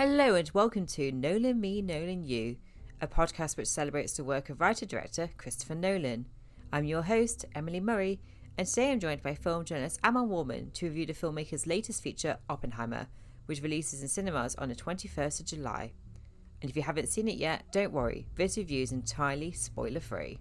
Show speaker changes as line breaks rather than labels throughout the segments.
Hello and welcome to Nolan Me, Nolan You, a podcast which celebrates the work of writer director Christopher Nolan. I'm your host, Emily Murray, and today I'm joined by film journalist Amon Warmann to review the filmmaker's latest feature, Oppenheimer, which releases in cinemas on the 21st of July. And if you haven't seen it yet, don't worry, this review is entirely spoiler free.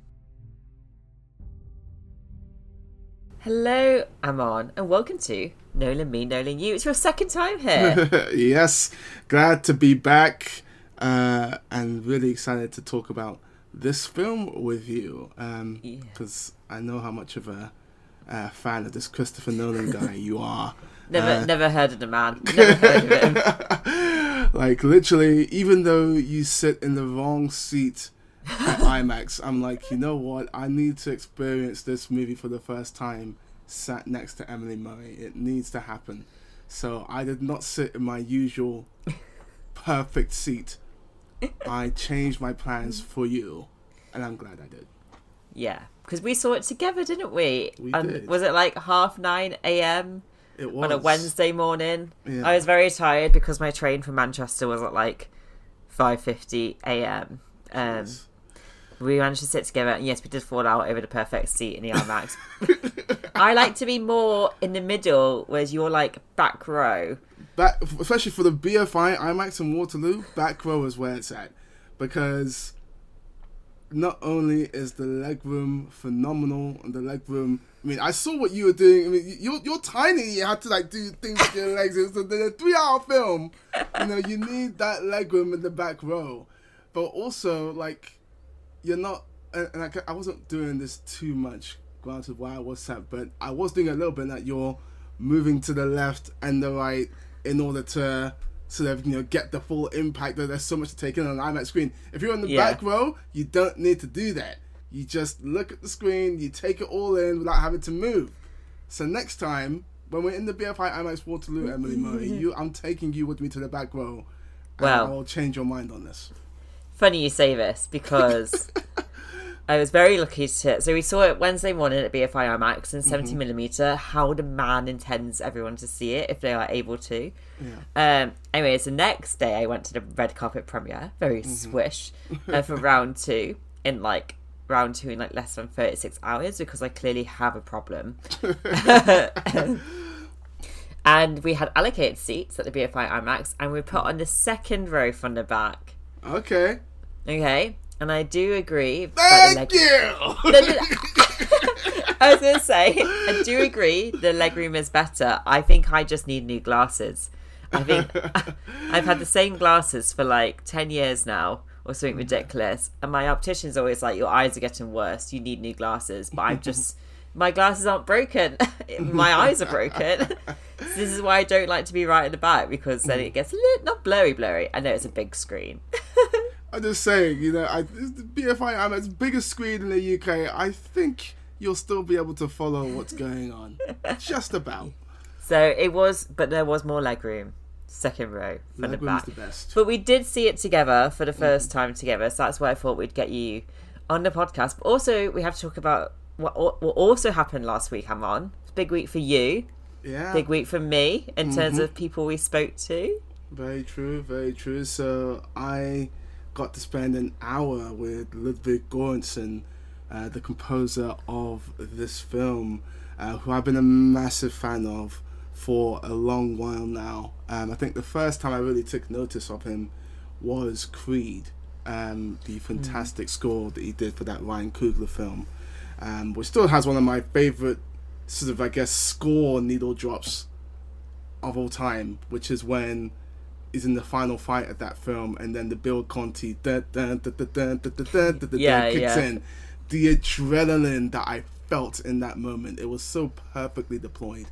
Hello, Amon, and welcome to Nolan Me, Nolan You. It's your second time here.
yes, glad to be back uh, and really excited to talk about this film with you because um, yeah. I know how much of a uh, fan of this Christopher Nolan guy you are.
Never, uh, never heard of the man. Never heard of
him. like literally, even though you sit in the wrong seat at IMAX, I'm like, you know what? I need to experience this movie for the first time sat next to Emily Murray. It needs to happen. So I did not sit in my usual perfect seat. I changed my plans for you, and I'm glad I did.
Yeah, because we saw it together, didn't we?
We
and
did.
Was it like half nine a.m. On a Wednesday morning?
Yeah.
I was very tired because my train from Manchester was at like five fifty a.m. Um,
Yes.
We managed to sit together, and yes, we did fall out over the perfect seat in the IMAX. I like to be more in the middle, whereas you're like back row.
back, especially for the BFI IMAX in Waterloo, back row is where it's at, because not only is the leg room phenomenal, and the leg room. I mean, I saw what you were doing. I mean, you're you're tiny. You had to like do things with your legs. It's a, a three-hour film. You know, you need that leg room in the back row, but also like you're not. And, and I, I wasn't doing this too much. Granted, why I was sat, but I was doing a little bit that you're moving to the left and the right in order to sort of you know get the full impact that there's so much to take in on an IMAX screen. If you're in the
Yeah.
back row, you don't need to do that. You just look at the screen, you take it all in without having to move. So next time when we're in the BFI IMAX Waterloo, Emily Murray, you I'm taking you with me to the back row. And
Wow.
I'll change your mind on this.
Funny you say this because I was very lucky to. So we saw it Wednesday morning at BFI IMAX in 70 millimeter. How the man intends everyone to see it if they are able to.
Yeah.
Um. Anyways, the next day I went to the red carpet premiere, very swish, uh, for round two in like round two in like less than 36 hours because I clearly have a problem. and we had allocated seats at the BFI IMAX, and we put on the second row from the back.
Okay.
Okay, and I do agree.
Thank
leg-
you.
I was gonna say, I do agree the legroom is better. I think I just need new glasses. I think I've had the same glasses for like ten years now, or something mm. ridiculous. And my optician's always like, "Your eyes are getting worse. You need new glasses." But I'm just, my glasses aren't broken. my eyes are broken. so this is why I don't like to be right in the back because then mm. it gets a little not blurry, blurry. I know it's a big screen.
I'm just saying, you know, I, it's the BFI IMAX biggest screen in the UK. I think you'll still be able to follow what's going on, just about.
So it was, but there was more legroom, second row from the back.
the best.
But we did see it together for the mm-hmm. 1st time together, so that's why I thought we'd get you on the podcast. But also, we have to talk about what what also happened last week. It's a big week for you,
Yeah,
big week for me in terms mm-hmm. of people we spoke to.
very true, very true. So I got to spend an hour with Ludwig Göransson, uh, the composer of this film, uh, who I've been a massive fan of for a long while now. Um, I think the first time I really took notice of him was Creed, um, the fantastic score that he did for that Ryan Coogler film, um, which still has one of my favorite sort of, I guess, score needle drops of all time, which is when is in the final fight of that film, and then the Bill Conti kicks in. The adrenaline that I felt in that moment, it was so perfectly deployed.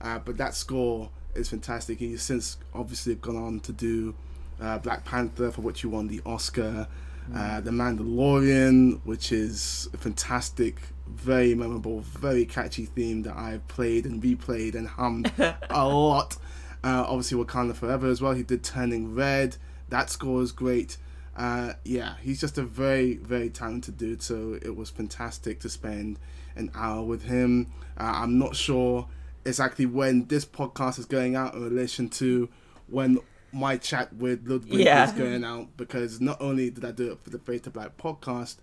Uh, but that score is fantastic. And he's since obviously gone on to do uh, Black Panther, for which he won the Oscar, mm. uh, The Mandalorian, which is a fantastic, very memorable, very catchy theme that I've played and replayed and hummed a lot. Uh, obviously, Wakanda Forever as well. He did Turning Red. That score is great. Uh, yeah, he's just a very, very talented dude. So it was fantastic to spend an hour with him. Uh, I'm not sure exactly when this podcast is going out in relation to when my chat with Ludwig
Yeah.
is going out because not only did I do it for the to Black podcast,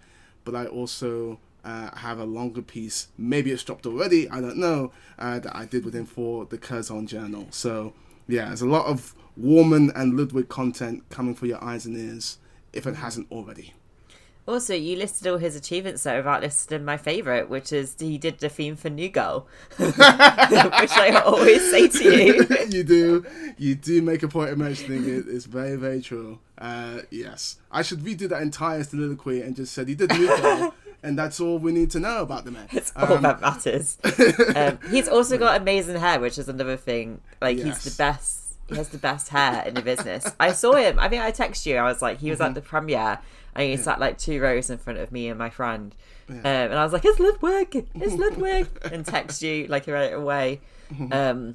but I also uh, have a longer piece. Maybe it's dropped already. I don't know. Uh, that I did with him for the Curzon Journal. So yeah, there's a lot of Warmann and Ludwig content coming for your eyes and ears if it hasn't already.
Also, you listed all his achievements there without listing my favourite, which is he did the theme for New Girl, which I always say to you.
you do. You do make a point of mentioning it. It's very, very true. Uh, yes. I should redo that entire soliloquy and just said he did New Girl, and that's all we need to know about the man.
It's all
Um,
that matters. Um, he's also got amazing hair, which is another thing. Like he's the best. He has the best hair in the business. I saw him. I think I texted you. I was like, he was
Mm-hmm.
at the premiere, and he sat like two rows in front of me and my friend. Um, and I was like, "It's Ludwig! It's Ludwig!" and text you like right away.
Mm-hmm.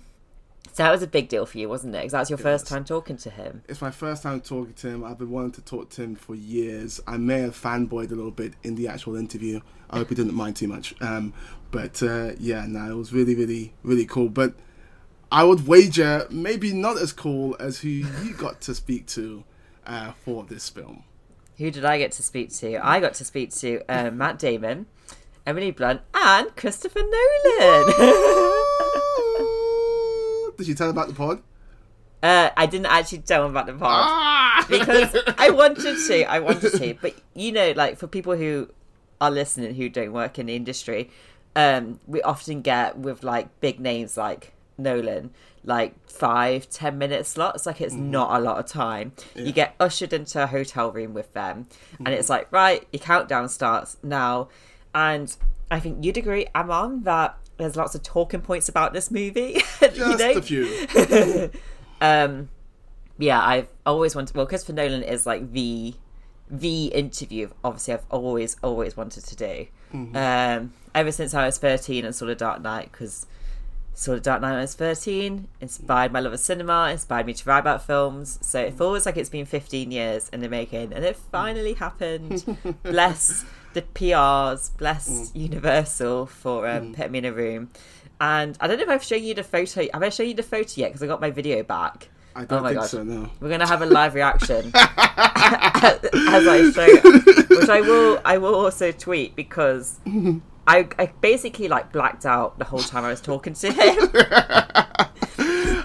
So that was a big deal for you, wasn't it? Because that was your first
was.
time talking to him.
It's my first time talking to him. I've been wanting to talk to him for years. I may have fanboyed a little bit in the actual interview. I hope he didn't mind too much. Um, but uh, yeah, no, it was really, really, really cool. But I would wager maybe not as cool as who you got to speak to uh, for this film.
Who did I get to speak to? I got to speak to um, Matt Damon, Emily Blunt, and Christopher Nolan.
Did you tell about the pod?
uh, I didn't actually tell him about the pod
Ah!
because I wanted to. I wanted to, but you know, like for people who are listening who don't work in the industry, um, we often get with like big names like Nolan, like five, ten minute slots. Like it's not a lot of time. You get ushered into a hotel room with them, and it's like, right, your countdown starts now. And I think you'd agree, Amon, that there's lots of talking points about this movie. you
Just
know?
a few.
um yeah i've always wanted well christopher nolan is like the the interview obviously i've always always wanted to do um ever since i was 13 and saw the dark knight because saw the dark knight when i was 13 inspired my love of cinema inspired me to write about films so it feels like it's been 15 years in the making and it finally happened bless the prs bless universal for um, putting me in a room and I don't know if I've shown you the photo. Have I shown you the photo yet? Because I got my video back.
I don't
Oh
think
God.
so, no.
We're gonna have a live reaction as I show, which I will. I will also tweet because I, I basically like blacked out the whole time I was talking to him.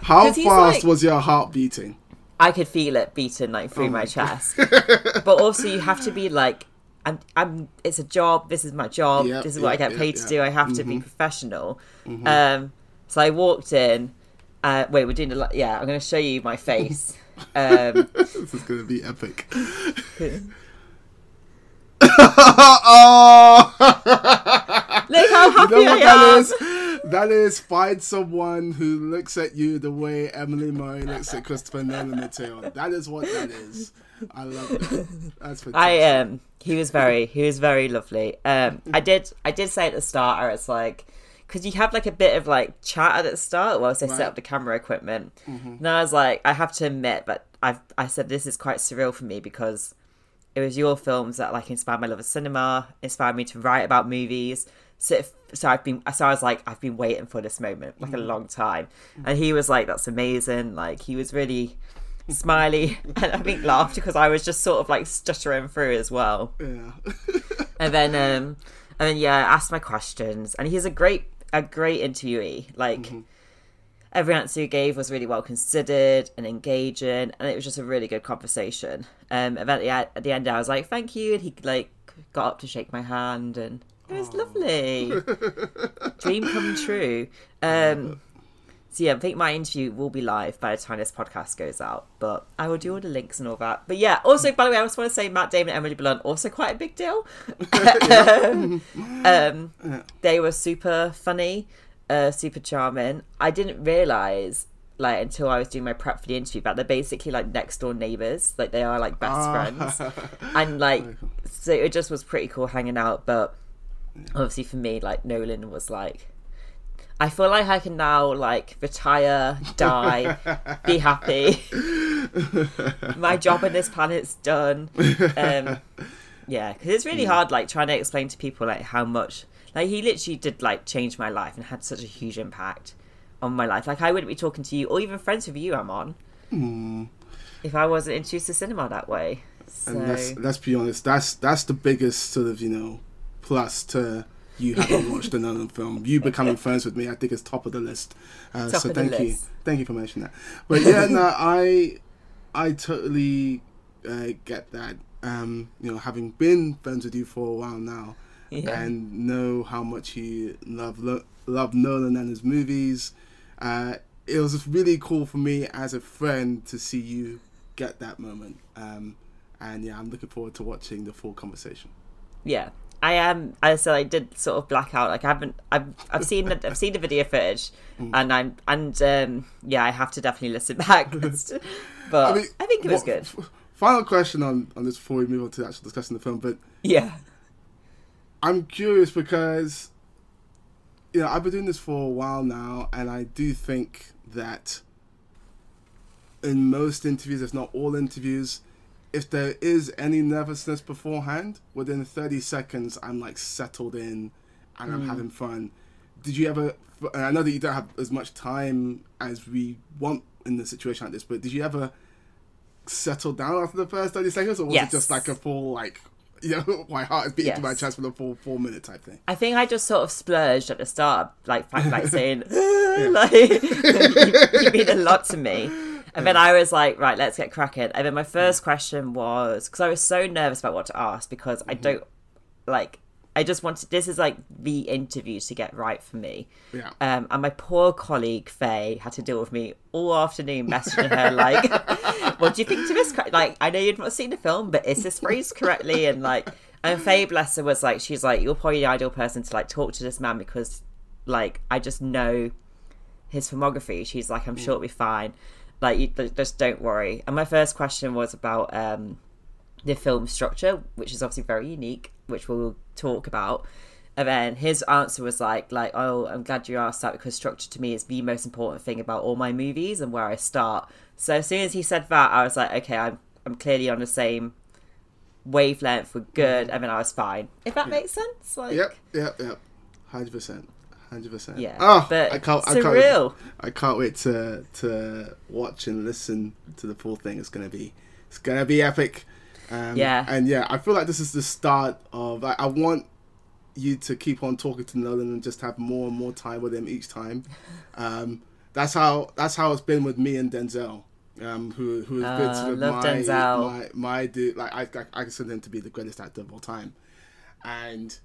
How fast
like-
was your heart beating?
I could feel it beating like through
Oh
my
my
chest. but also, you have to be like, I'm. I'm. It's a job. This is my job.
Yep,
this is what I get
yep,
paid to
yep.
do. I have to be professional. Um. So I walked in. Uh, wait, we're doing the. li- Yeah, I'm going to show you my face. Um,
this is gonna be epic. oh!
look how happy
you know what
I
that
am.
is? That is find someone who looks at you the way Emily Murray looks at Christopher Nolan Mateo. That is what that is. I love that. That's fantastic.
I um he was very he was very lovely. Um I did I did say at the start I was like because you have like a bit of like chat at the start whilst I set up the camera equipment. And I was like I have to admit but I've I said this is quite surreal for me because it was your films that like inspired my love of cinema, inspired me to write about movies. So, if, so I've been, so I was like, I've been waiting for this moment like a long time, and he was like, "That's amazing!" Like he was really smiley, and I think laughed because I was just sort of like stuttering through as well.
Yeah.
And then, um, and then yeah, I asked my questions, and he's a great, a great interviewee. Like every answer he gave was really well considered and engaging, and it was just a really good conversation. Um, and at at the end, I was like, "Thank you," and he like got up to shake my hand, and it was lovely. Dream come true. Um, so yeah, I think my interview will be live by the time this podcast goes out, but I will do all the links and all that. But yeah, also by the way, I just want to say Matt Damon and Emily Blunt also quite a big deal. um, they were super funny, uh, super charming. I didn't realize like until I was doing my prep for the interview that they're basically like next door neighbors, like they are like best
Ah.
friends, and like so it just was pretty cool hanging out. But obviously for me, like Nolan was like. I feel like I can now like retire, die, be happy. My job on this planet's done. Um, yeah, because it's really hard, like trying to explain to people like how much, like he literally did like change my life and had such a huge impact on my life. Like I wouldn't be talking to you or even friends with you. Amon. if I wasn't introduced to cinema that way. So
And let's let's be honest, that's that's the biggest sort of you know plus to you haven't watched the Nolan film. You becoming friends with me, I think is top of the list. Uh,
Top
so
of the
thank you, thank you for mentioning that. But yeah, no, I I totally uh, get that. Um, you know, having been friends with you for a while now,
yeah.
and know how much you love lo- love Nolan and his movies. Uh, it was really cool for me as a friend to see you get that moment. Um, and yeah, I'm looking forward to watching the full conversation.
Yeah, I am. I said I did sort of black out. Like I haven't. I've I've seen the, I've seen the video footage,
Mm.
and I'm and um yeah, I have to definitely listen back. but I, think it was
what-
good.
Final question on, on this before we move on to actually discussing the film, but
Yeah.
I'm curious because you know I've been doing this for a while now, and I do think that in most interviews, if not all interviews, if there is any nervousness beforehand, within 30 seconds, I'm like settled in and I'm mm. having fun. Did you ever? And I know that you don't have as much time as we want in the situation like this, but did you ever settle down after the first 30 seconds, or was
Yes.
it just like a full like? You know, my heart is beating to my chest for the full four minute type thing.
I think I just sort of splurged at the start, like like saying, like you, you mean a lot to me. And then mm. I was like, right, let's get cracking. And then my first question was because I was so nervous about what to ask because I mm-hmm. don't like. I just wanted this is like the interview to get right for me.
Yeah.
Um, and my poor colleague Faye had to deal with me all afternoon, messaging her like, "What do you think to this? Like, I know you've not seen the film, but is this phrased correctly?" And like, and Faye, bless her, was like, she's like, "You're probably the ideal person to like talk to this man because, like, I just know his filmography." She's like, "I'm sure mm. it'll be fine. Like, you just don't worry." And my first question was about um, the film structure, which is obviously very unique, which we'll talk about. And then his answer was like, like, oh, I'm glad you asked that because structure to me is the most important thing about all my movies and where I start. So as soon as he said that, I was like, okay, I'm I'm clearly on the same wavelength. We're good, and then I was fine. If that makes sense, like,
Yep, yep, yep. Hundred percent, hundred percent.
yeah.
Oh,
but
I can't. I can't. I can't wait to to watch and listen to the full thing. It's gonna be it's gonna be epic. Um,
Yeah.
and yeah, I feel like this is the start of. I, I want you to keep on talking to Nolan and just have more and more time with him each time. Um, that's how that's how it's been with me and Denzel, um, who who has been
Uh,
sort of
love
my,
Denzel.
my my dude. Like I, I I consider him to be the greatest actor of all time, and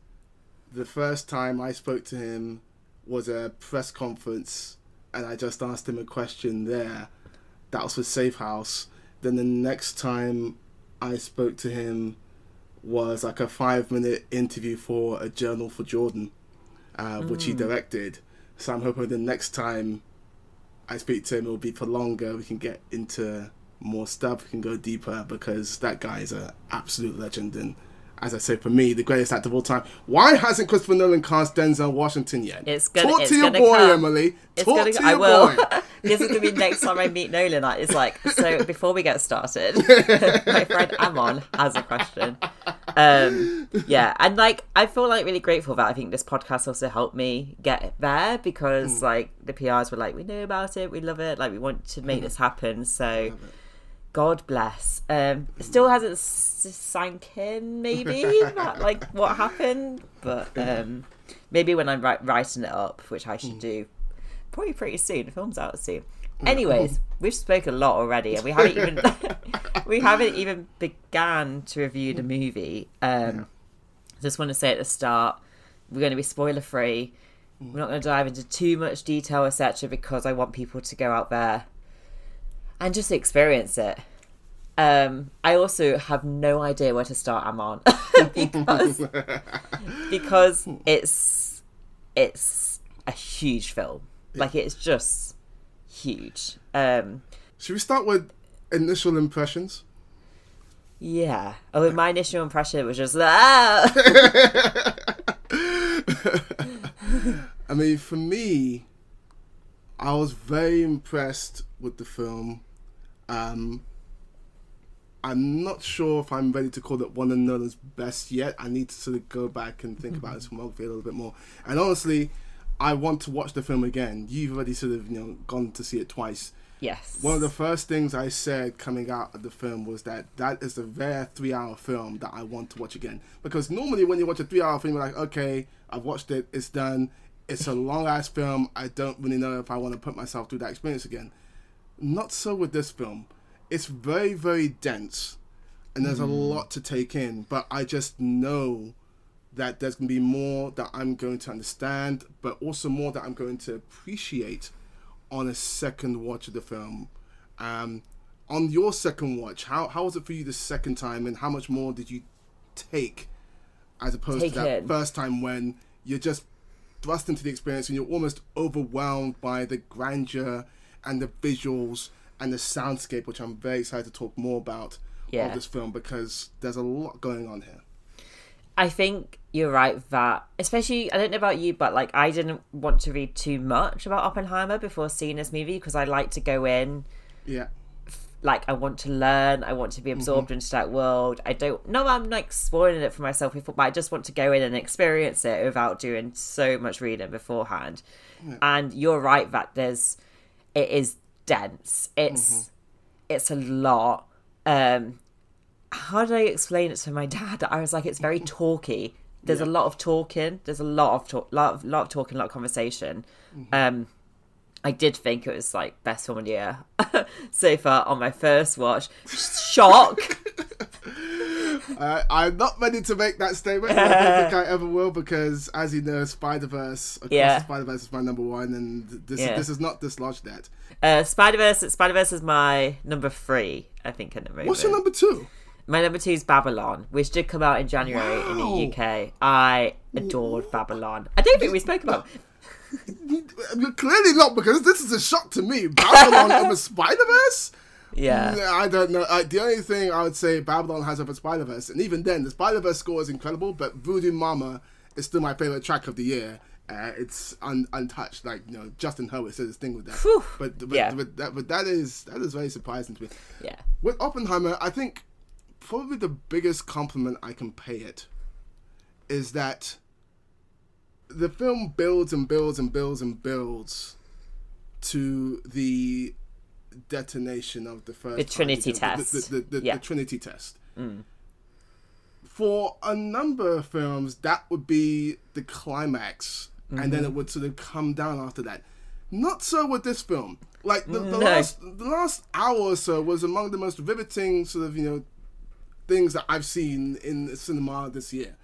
the first time I spoke to him was a press conference, and I just asked him a question there. That was for Safe House. Then the next time I spoke to him was like a five minute interview for a journal for Jordan, uh, which he directed. So I'm hoping the next time I speak to him, it'll be for longer. We can get into more stuff. We can go deeper because that guy is an absolute legend. And as I say, for me, the greatest actor of all time. Why hasn't Christopher Nolan cast Denzel Washington yet?
It's gonna-
Talk
it's
to your boy,
come.
Emily.
It's
Talk
gonna.
to
I will.
boy.
this is gonna be next time I meet Nolan. It's like so. Before we get started, my friend Amon has a question. Um, yeah, and like I feel like really grateful that I think this podcast also helped me get there because like the PRs were like, we know about it, we love it, like we want to make this happen. So. God bless. Um, still hasn't s- sank in, maybe that, like what happened, but um, maybe when I'm ri- writing it up, which I should do probably pretty soon. The film's out soon. Anyways, we've spoken a lot already, and we haven't even we haven't even began to review the movie. Um, Just want to say at the start, we're going to be spoiler free. We're not going to dive into too much detail, etc., because I want people to go out there and just experience it. Um, I also have no idea where to start Amon because because it's it's a huge film. Like it's just huge. Um,
Should we start with initial impressions?
yeah. Oh, my initial impression was just ah!
I mean, for me, I was very impressed with the film. Um, I'm not sure if I'm ready to call it one of Nolan's best yet. I need to sort of go back and think about his filmography a little bit more. And honestly, I want to watch the film again. You've already sort of you know gone to see it twice.
Yes.
One of the first things I said coming out of the film was that that is the rare three-hour film that I want to watch again. Because normally when you watch a three-hour film, you're like, okay, I've watched it, it's done. It's a long-ass film. I don't really know if I want to put myself through that experience again. Not so with this film. It's very, very dense, and there's a lot to take in. But I just know that there's going to be more that I'm going to understand, but also more that I'm going to appreciate on a second watch of the film. Um, on your second watch, how how was it for you the second time, and how much more did you take as opposed
Take
to that
in.
first time when you're just thrust into the experience and you're almost overwhelmed by the grandeur and the visuals and the soundscape, which I'm very excited to talk more about
Yeah.
of this film because there's a lot going on here.
I think you're right that, especially, I don't know about you, but like, I didn't want to read too much about Oppenheimer before seeing this movie because I like to go in,
Yeah.
like, I want to learn, I want to be mm-hmm. absorbed into that world. I don't know, I'm like spoiling it for myself, before, but I just want to go in and experience it without doing so much reading beforehand. And you're right that there's, it is dense. It's, it's a lot. Um, how did I explain it to my dad? I was like, it's very talky. There's a lot of talking. There's a lot of talk, lot of, lot of talking, a lot of conversation. Um, I did think it was like best film of the year so far on my first watch. Shock.
Uh, I'm not ready to make that statement. I don't think I ever will because, as you know, Spider Verse,
Yeah.
Spider Verse is my number one, and this
Yeah.
this is not dislodged that.
Uh, Spider Verse. Spider Verse is my number three. I think at the moment.
What's your number two?
My number two is Babylon, which did come out in January in the UK. I adored Babylon. I don't think we spoke about.
You're Clearly not because this is a shock to me. Babylon over Spider Verse.
Yeah.
I don't know. Uh, the only thing I would say Babylon has over Spider Verse, and even then, the Spider Verse score is incredible, but Voodoo Mama is still my favorite track of the year. Uh, it's un- untouched, like you know, Justin Hurwitz said his thing with that.
Phew.
But but,
Yeah.
but, that, but that is that is very surprising to me.
Yeah.
With Oppenheimer, I think probably the biggest compliment I can pay it is that the film builds and builds and builds and builds to the detonation of the first
The Trinity test.
the, the, the,
Yeah.
the Trinity test. Mm. For a number of films, that would be the climax, and then it mm-hmm. would sort of come down after that. Not so with this film. Like the, the
No.
last the last hour or so was among the most riveting sort of you know things that I've seen in cinema this year.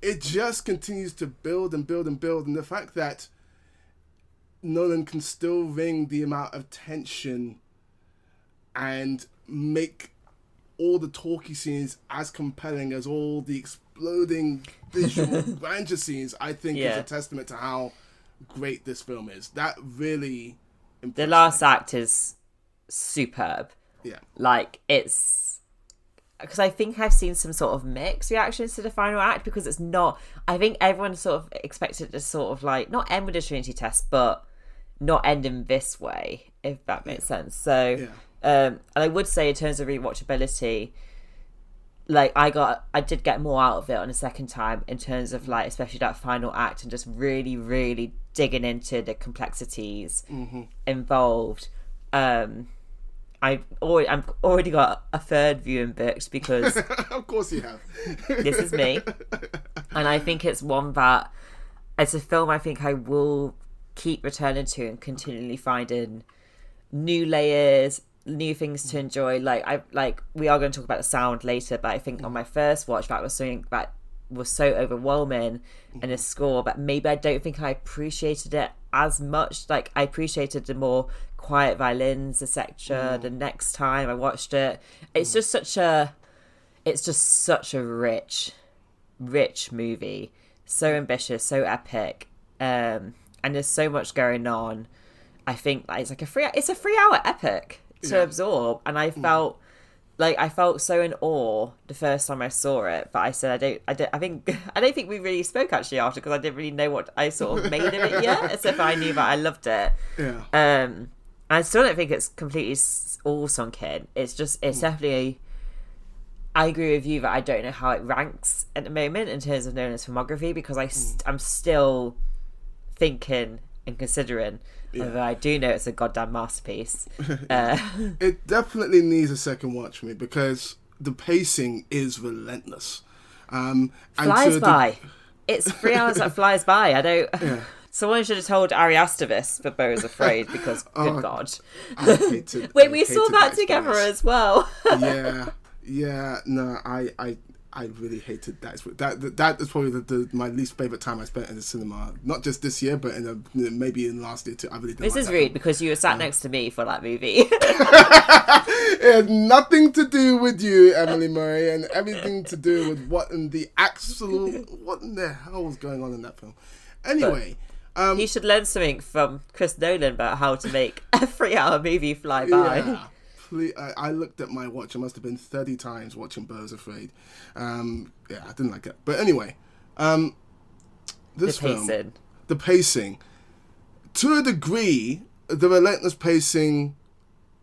It just continues to build and build and build, and the fact that Nolan can still wring the amount of tension and make all the talky scenes as compelling as all the exploding visual grandeur scenes, I think is a testament to how great this film is. That really
The last
me.
act is superb.
yeah.
Like it's because I think I've seen some sort of mixed reactions to the final act because it's not. I think everyone sort of expected it to sort of like not end with a Trinity test, but not end in this way, if that makes sense. So, um, and I would say in terms of rewatchability, like I got, I did get more out of it on a second time in terms of like, especially that final act and just really, really digging into the complexities involved. Um, I've already, I've already got a third viewing booked because
of course you have.
this is me, and I think it's one that it's a film I think I will keep returning to and continually finding new layers, new things to enjoy. Like I like we are going to talk about the sound later, but I think on my first watch that was something that was so overwhelming and a score, but maybe I don't think I appreciated it as much. Like I appreciated the more quiet violins, etc. Mm. The next time I watched it, it's mm. just such a, it's just such a rich, rich movie. So ambitious, so epic, um, and there's so much going on. I think like, it's like a free, it's a three-hour epic to
Yeah.
absorb, and I mm. felt like I felt so in awe the first time I saw it. But I said I don't, I don't, I think I don't think we really spoke actually after because I didn't really know what I sort of made of it yet. Except for I knew that I loved it.
yeah.
Um, I still don't think it's completely all sunk in. It's just, it's definitely. I agree with you that I don't know how it ranks at the moment in terms of Nolan's filmography because I st- I'm still thinking and considering Although I do know it's a goddamn masterpiece. Uh,
It definitely needs a second watch for me because the pacing is relentless. Um, and
flies
the-
by. It's three hours that flies by. I don't.
Yeah.
Someone should have told Ari Aster this for Beau is Afraid because,
Oh,
good God.
Hated,
Wait,
I
we saw that together as well.
yeah, yeah. No, I, I, I really hated that. That that, that is probably the, the, my least favorite time I spent in the cinema. Not just this year, but in a, maybe in last year too. I really
this
like
is rude because you were sat next to me for that movie.
it had nothing to do with you, Emily Murray, and everything to do with what in the absolute what in the hell was going on in that film. Anyway, um,
he should learn something from Chris Nolan about how to make a three-hour movie fly by.
yeah, ple- I, I looked at my watch. It must have been thirty times watching Beau's Afraid. Um, yeah, I didn't like it. But anyway, um,
The
this film,
pacing.
the pacing, to a degree, the relentless pacing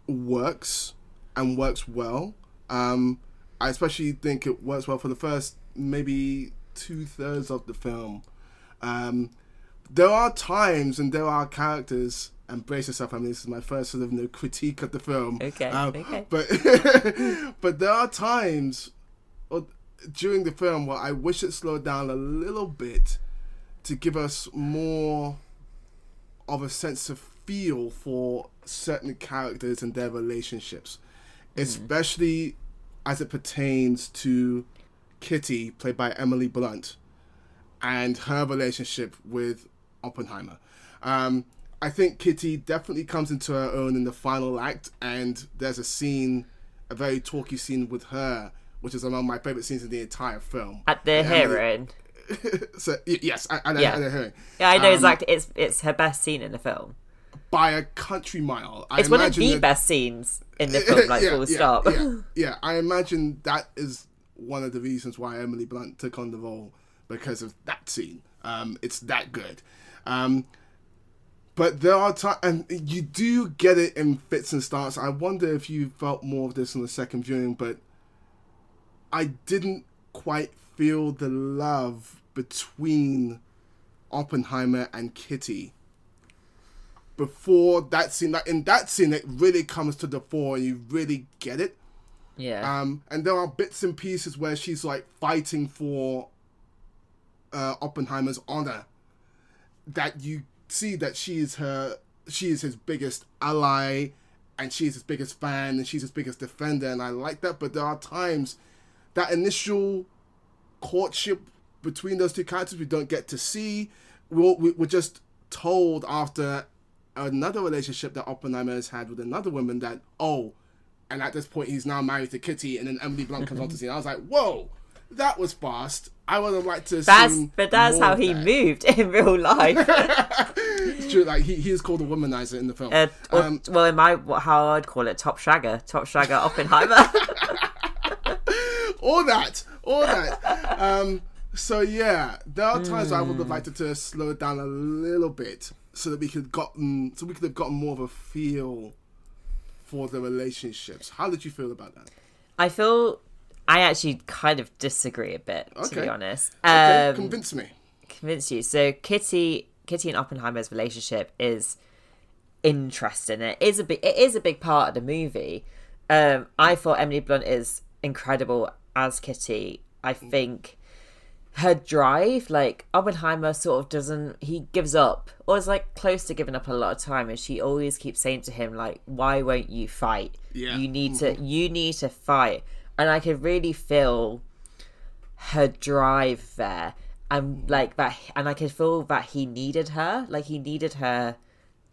works and works well. Um, I especially think it works well for the first maybe two thirds of the film. Um, there are times and there are characters, and brace yourself. I mean, this is my first sort of you know, critique of the film.
Okay,
Um,
okay.
But but there are times or, during the film where I wish it slowed down a little bit to give us more of a sense of feel for certain characters and their relationships, especially as it pertains to Kitty, played by Emily Blunt, and her relationship with Oppenheimer. Um, I think Kitty definitely comes into her own in the final act, and there's a scene, a very talky scene with her, which is among my favorite scenes in the entire film.
At the hearing.
so yes, I, I,
Yeah.
I, I hearing
Yeah, I know
Um,
exactly. It's it's her best scene in the film.
by a country mile. I
It's one of the
that-
best scenes in the film. Like
yeah,
full
yeah,
stop.
Yeah, yeah, I imagine that is one of the reasons why Emily Blunt took on the role because of that scene. Um, it's that good. Um, but there are times, and you do get it in fits and starts. I wonder if you felt more of this in the second viewing, but I didn't quite feel the love between Oppenheimer and Kitty before that scene. Like in that scene, it really comes to the fore, and you really get it.
yeah.
Um, and there are bits and pieces where she's like fighting for uh, Oppenheimer's honor. That you see that she is her, she is his biggest ally, and she's his biggest fan, and she's his biggest defender, and I like that. But there are times that initial courtship between those two characters we don't get to see. We're, we- we're just told after another relationship that Oppenheimer has had with another woman that oh, and at this point he's now married to Kitty, and then Emily Blunt comes on to see. I was like, whoa, that was fast. I would have liked to.
that's but that's how he
that.
moved in real life.
it's true. Like he, he is called a womanizer in the film.
Uh, or,
um,
well, in my what- how I'd call it, top shagger, top shagger Oppenheimer.
all that, all that. um, so yeah, there are times I would have liked it to slow it down a little bit so that we could gotten, so we could have gotten more of a feel for the relationships. How did you feel about that?
I feel I actually kind of disagree a bit, to
Okay.
be honest.
Okay,
Um,
convince me.
convince you. So Kitty, Kitty and Oppenheimer's relationship is interesting. It is a big, it is a big part of the movie. Um, I thought Emily Blunt is incredible as Kitty. I think her drive, like Oppenheimer, sort of doesn't. He gives up, or is like close to giving up a lot of time, and she always keeps saying to him, like, "Why won't you fight?
Yeah.
You need to. You need to fight." And I could really feel her drive there and like that and i could feel that he needed her like he needed her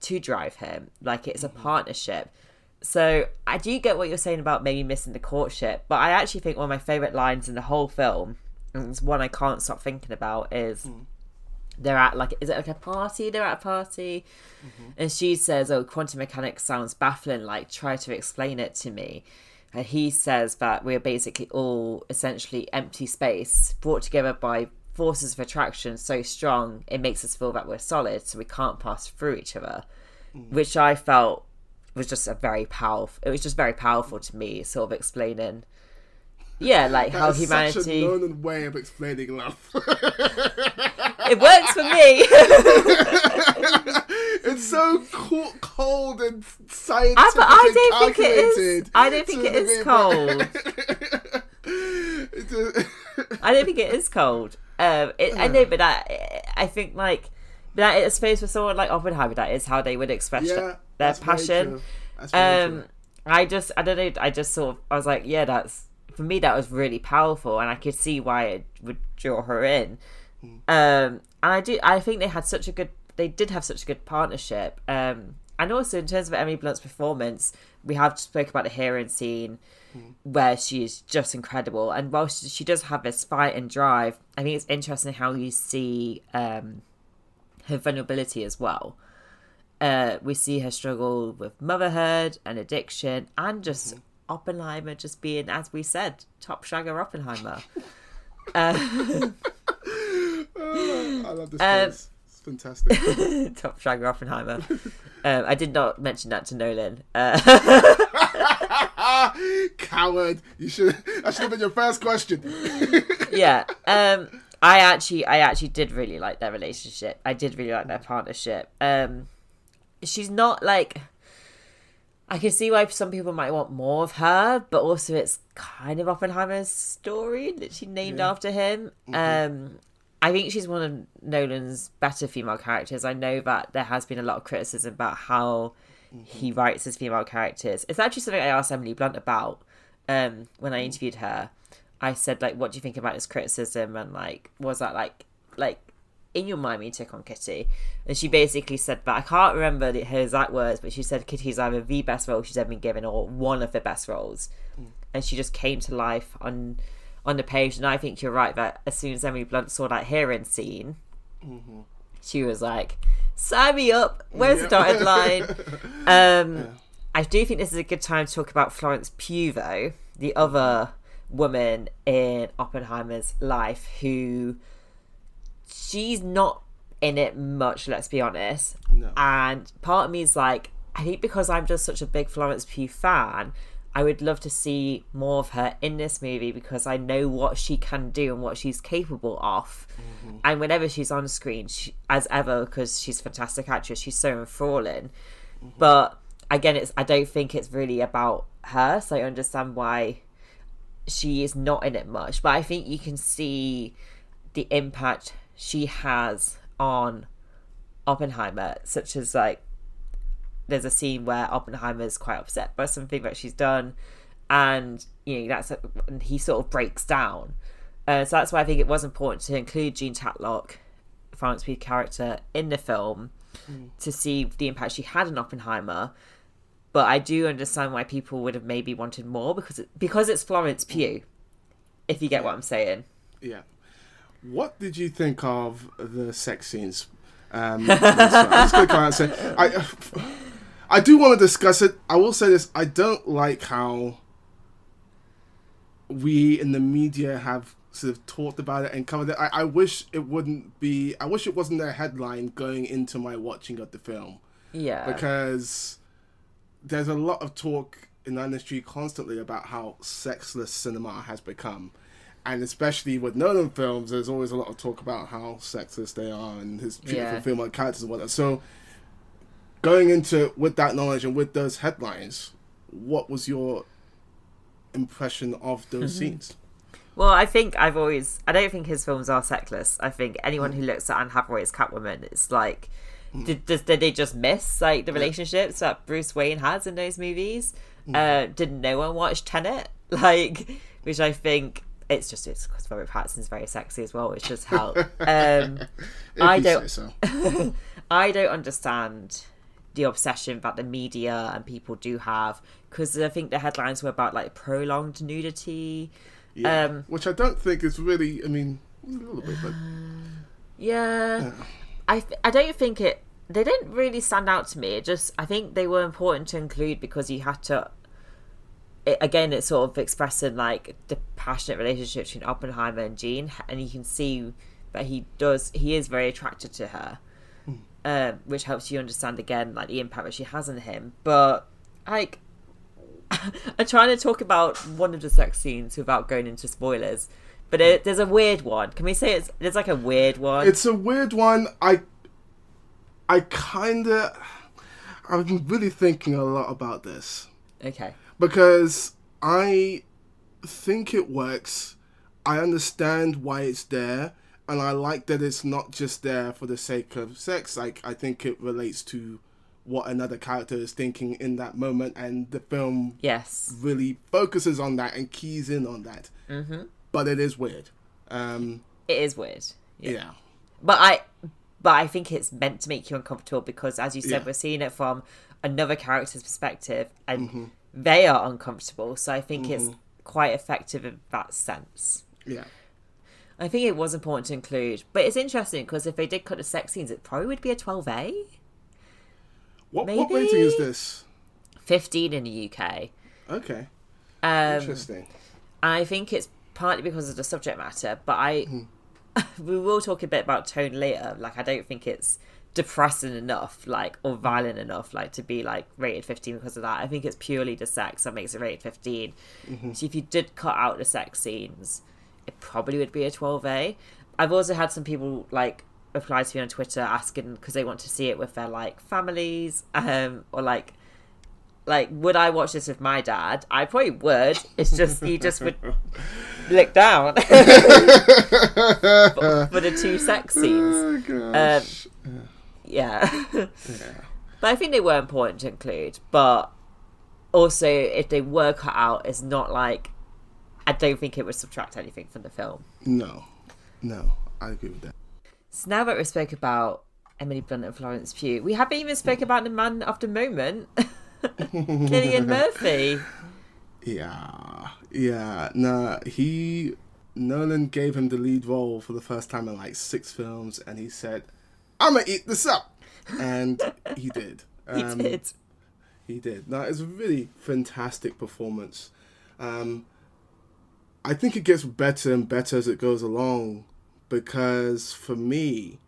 to drive him like it's a mm-hmm. partnership. So i do get what you're saying about maybe missing the courtship but i actually think one of my favorite lines in the whole film and it's one i can't stop thinking about is mm. they're at like is it like a party? They're at a party. Mm-hmm. And she says oh quantum mechanics sounds baffling like try to explain it to me and he says that we're basically all essentially empty space brought together by forces of attraction so strong it makes us feel that we're solid so we can't pass through each other mm. which i felt was just a very powerful it was just very powerful to me sort of explaining yeah like how
That's
humanity
such a known way of explaining love.
it works for me
it's so co- cold and scientific.
I, but I don't think it is. I don't think it is cold. I don't think it is cold. Um, it, I know, but I, I think like that. I suppose for someone like Oppenheimer, that is how they would express
yeah,
their passion.
true. That's very
Um. I just, I don't know. I just sort of, I was like, yeah, that's for me. That was really powerful, and I could see why it would draw her in.
Hmm.
Um, and I do, I think they had such a good, they did have such a good partnership. Um, and also in terms of Emily Blunt's performance, we have spoke about the hearing scene where she is just incredible. And while she, she does have this fight and drive, I think it's interesting how you see um, her vulnerability as well. Uh, we see her struggle with motherhood and addiction, and just Oppenheimer just being, as we said, top shagger Oppenheimer. uh,
Oh, I love this
um,
place. It's fantastic.
top shagger Oppenheimer. Um, I did not mention that to Nolan. Uh,
Coward! You should. That should have been your first question.
yeah. Um, I actually, I actually did really like their relationship. I did really like their partnership. Um, she's not like. I can see why some people might want more of her, but also it's kind of Oppenheimer's story, literally named
Yeah.
after him. Um, I think she's one of Nolan's better female characters. I know that there has been a lot of criticism about how he writes his female characters. It's actually something I asked Emily Blunt about um, when I interviewed her. I said like, "What do you think about this criticism?" And like, was that like, like in your mind when you took on Kitty? And she basically said that I can't remember the, her exact words, but she said Kitty's either the best role she's ever been given or one of the best roles, and she just came to life on on the page. And I think you're right that as soon as Emily Blunt saw that hearing scene, she was like, "Sign me up. Where's the
Yeah.
dotted line?" Um, I do think this is a good time to talk about Florence Pugh, though, the other woman in Oppenheimer's life who she's not in it much, let's be honest.
No.
And part of me is like, I think because I'm just such a big Florence Pugh fan, I would love to see more of her in this movie because I know what she can do and what she's capable of. Mm-hmm. And whenever she's on screen, she, as ever, because she's a fantastic actress, she's so enthralling. Mm-hmm. But again, it's I don't think it's really about her, so I understand why she is not in it much. But I think you can see the impact she has on Oppenheimer, such as like there's a scene where Oppenheimer's quite upset by something that she's done, and you know that's and he sort of breaks down. Uh, so that's why I think it was important to include Jean Tatlock, Florence Pugh character, in the film to see the impact she had on Oppenheimer. But I do understand why people would have maybe wanted more because it, because it's Florence Pugh. If you get what I'm saying.
Yeah. What did you think of the sex scenes? Um, this one? I'm just gonna come out and say, I, I do want to discuss it. I will say this: I don't like how we in the media have sort of talked about it and covered it. I, I wish it wouldn't be. I wish it wasn't their headline going into my watching of the film
Yeah.
because there's a lot of talk in the industry constantly about how sexless cinema has become. And especially with Nolan films, there's always a lot of talk about how sexist they are and his treatment
Yeah.
for female characters and whatnot. So, going into with that knowledge and with those headlines, what was your impression of those
Mm-hmm.
scenes?
Well, I think I've always. I don't think his films are sexless. I think anyone who looks at Anne Hathaway as Catwoman, it's like, did, did, did they just miss like the relationships that Bruce Wayne has in those movies? Uh, did no one watch Tenet? Like, which I think it's just it's because Robert Pattinson's very sexy as well, which just help. Um, I don't-
so.
I don't understand the obsession that the media and people do have because I think the headlines were about like prolonged nudity.
Yeah.
Um,
Which I don't think is really. I mean, a little bit, but
Yeah, I I don't think it. They didn't really stand out to me. It just I think they were important to include because you had to. It, again, it's sort of expressing like the passionate relationship between Oppenheimer and Jean, and you can see that he does. He is very attracted to her, um, which helps you understand again like the impact that she has on him. But like, I'm trying to talk about one of the sex scenes without going into spoilers. But it, there's a weird one. Can we say it's there's like a weird one?
it's a weird one. I I kind of, I've been really thinking a lot about this
Okay.
Because I think it works. I understand why it's there, and I like that it's not just there for the sake of sex. Like I think it relates to what another character is thinking in that moment, and the film
Yes.
really focuses on that and keys in on that. Mm-hmm. But it is weird. Um,
It is weird.
yeah.
But I but I think it's meant to make you uncomfortable because as you said,
Yeah.
we're seeing it from another character's perspective and they are uncomfortable. So I think it's quite effective in that sense.
Yeah.
I think it was important to include, but it's interesting because if they did cut the sex scenes, it probably would be a 12A,
What, what rating is this?
15 in the UK.
Okay.
Um,
Interesting.
I think it's partly because of the subject matter, but I we will talk a bit about tone later. Like I don't think it's depressing enough, like or violent enough, like to be like rated fifteen because of that. I think it's purely the sex that makes it rated 15 So if you did cut out the sex scenes, it probably would be a twelve A. I've also had some people like reply to me on Twitter asking because they want to see it with their like families, um, or like like would I watch this with my dad? I probably would. It's just he just would lick down for, for the two sex scenes.
Oh,
Um. Yeah.
yeah.
but I think they were important to include. But also, if they were cut out, it's not like I don't think it would subtract anything from the film.
No. No. I agree with that.
So now that we spoke about Emily Blunt and Florence Pugh, we haven't even spoke about the man of the moment, Cillian Murphy.
Yeah. Yeah. Nah, he. Nolan gave him the lead role for the first time in like six films, and he said, I'm gonna eat this up. And he did.
He
Um,
did.
He did. No, it's a really fantastic performance. Um, I think it gets better and better as it goes along because for me,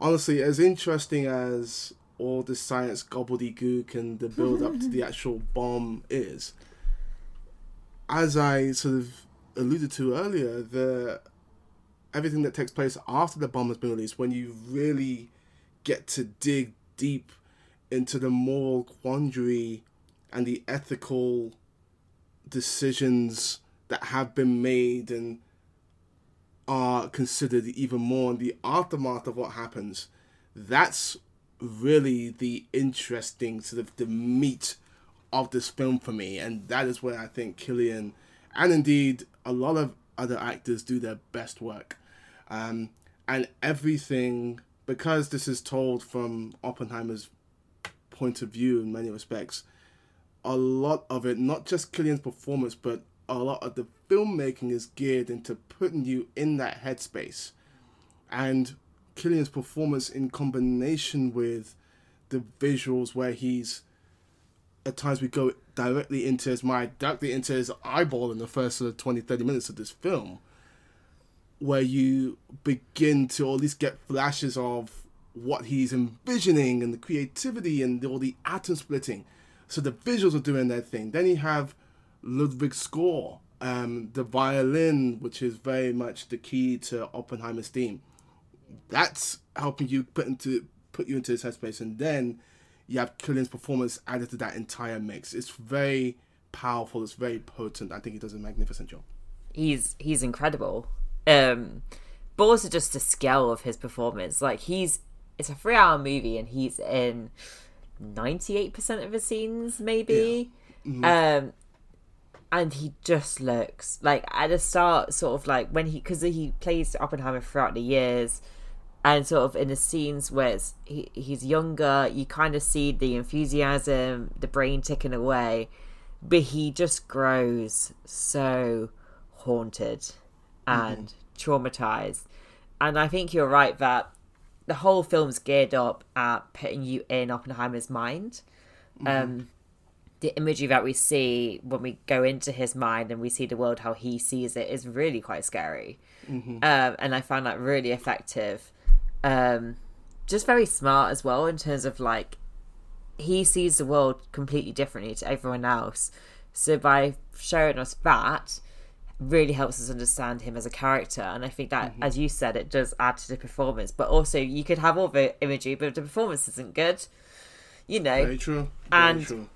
honestly, as interesting as all the science gobbledygook and the build up to the actual bomb is, as I sort of alluded to earlier, the everything that takes place after the bomb has been released, when you really get to dig deep into the moral quandary and the ethical decisions that have been made and are considered even more in the aftermath of what happens. That's really the interesting sort of the meat of this film for me, and that is where I think Cillian and indeed a lot of other actors do their best work. Um, and everything because this is told from Oppenheimer's point of view in many respects, a lot of it, not just Cillian's performance, but a lot of the filmmaking is geared into putting you in that headspace. And Cillian's performance in combination with the visuals where he's at times we go directly into his mind, directly into his eyeball in the first sort of 20, 30 minutes of this film, where you begin to at least get flashes of what he's envisioning and the creativity and all the atom splitting. So the visuals are doing their thing. Then you have Ludwig's score, um, the violin, which is very much the key to Oppenheimer's theme. That's helping you put into put you into this headspace, and then you have Cillian's performance added to that entire mix. It's very powerful. It's very potent. I think he does a magnificent job.
he's he's incredible. Um, but also just the scale of his performance. Like he's it's a three hour movie and he's in ninety eight percent of the scenes, maybe. Um, and he just looks like at the start, sort of like when he because he plays Oppenheimer throughout the years. And sort of in the scenes where it's, he, he's younger, you kind of see the enthusiasm, the brain ticking away, but he just grows so haunted and traumatized. And I think you're right that the whole film's geared up at putting you in Oppenheimer's mind. Um, the imagery that we see when we go into his mind and we see the world how he sees it is really quite scary. Um, and I found that really effective. Um, just very smart as well in terms of like he sees the world completely differently to everyone else. So by showing us that, really helps us understand him as a character. And I think that, as you said, it does add to the performance. But also, you could have all the imagery, but if the performance isn't good, you know.
Very true. Very
And-
true.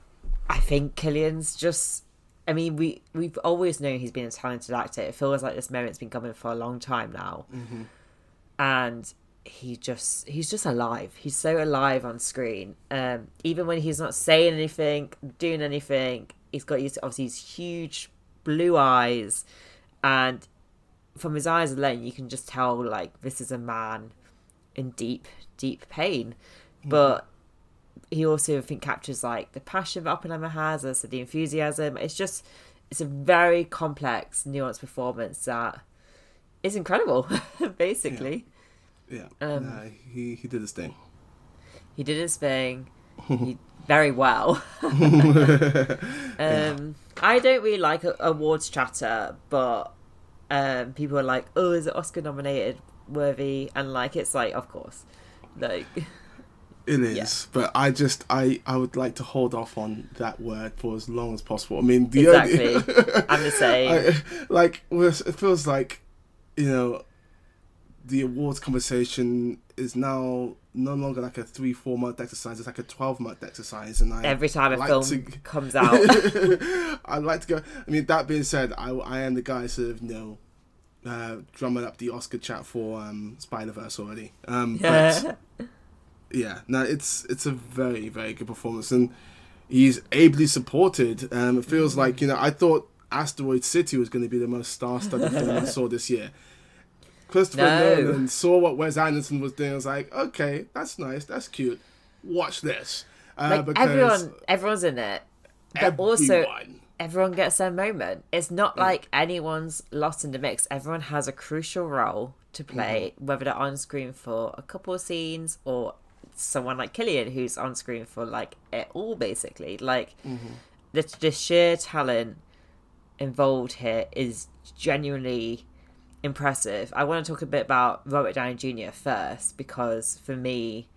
I think Cillian's just. I mean, we we've always known he's been a talented actor. It feels like this moment's been coming for a long time now, and he just he's just alive. He's so alive on screen. Um, even when he's not saying anything, doing anything, he's got his obviously his huge blue eyes, and from his eyes alone, you can just tell like this is a man in deep, deep pain. But he also I think captures like the passion that Oppenheimer has, also the enthusiasm. It's just it's a very complex, nuanced performance that is incredible. Basically,
Yeah.
um,
nah, he he did his thing.
he did his thing he, very well. um, I don't really like awards chatter, but um, people are like, "Oh, is it Oscar nominated worthy?" And like, it's like, of course, like.
It is, but I just I I would like to hold off on that word for as long as possible. I mean, the
Exactly. I'm the same.
I, like it feels like you know the awards conversation is now no longer like a three four month exercise. It's like a twelve month exercise, and I
Every time a
like
film
to-
comes out,
I'd like to go. I mean, that being said, I, I am the guy sort of you know uh, drumming up the Oscar chat for um, Spider Verse already. Um, but yeah, no, it's it's a very very good performance, and he's ably supported. Um, it feels like you know I thought Asteroid City was going to be the most star-studded film I saw this year. Christopher
No.
Nolan saw what Wes Anderson was doing. I was like, okay, that's nice, that's cute. Watch this. Uh,
like
because
everyone, everyone's in it, but also
everyone-
everyone gets their moment. It's
Mm.
not like anyone's lost in the mix. Everyone has a crucial role to play,
Mm-hmm.
whether they're on screen for a couple of scenes or someone like Cillian who's on screen for like it all basically. Like
Mm-hmm.
the the sheer talent involved here is genuinely impressive. I want to talk a bit about Robert Downey Jr. first because for me,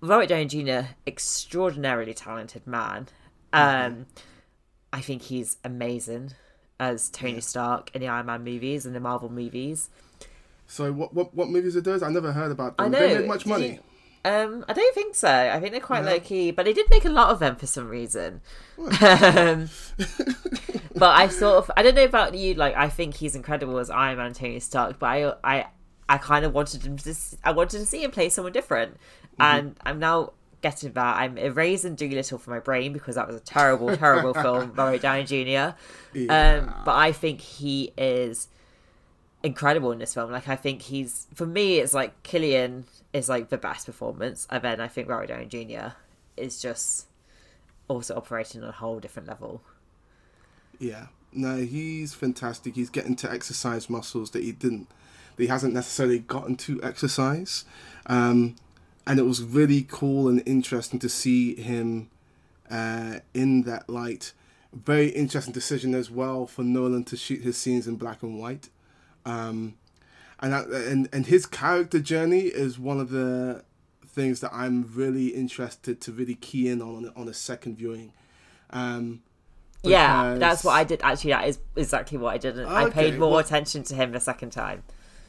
Robert Downey Jr. extraordinarily talented man. Um, I think he's amazing as Tony Stark in the Iron Man movies and the Marvel movies.
So what what what movies are those? I never heard about them.
I know.
They make much money.
Um, I don't think so. I think they're quite
No?
low key, but they did make a lot of them for some reason. um, but I sort of, I don't know about you. Like, I think he's incredible as Iron Man, Tony Stark. But I, I, I kind of wanted him to. I wanted to see him play someone different, and I'm now getting that. I'm erasing Dolittle from my brain because that was a terrible, terrible film. Robert Downey Jr. Um, but I think he is incredible in this film. Like I think he's for me, it's like Cillian is like the best performance, and then I think Robert Downey Jr. is just also operating on a whole different level.
Yeah, no, he's fantastic. He's getting to exercise muscles that he didn't, that he hasn't necessarily gotten to exercise, um, and it was really cool and interesting to see him uh, in that light. Very interesting decision as well for Nolan to shoot his scenes in black and white, um, and that, and and his character journey is one of the things that I'm really interested to really key in on on a second viewing. Um,
Yeah, that's what I did. Actually, that is exactly what I did. and I paid more
well-
attention to him the second time.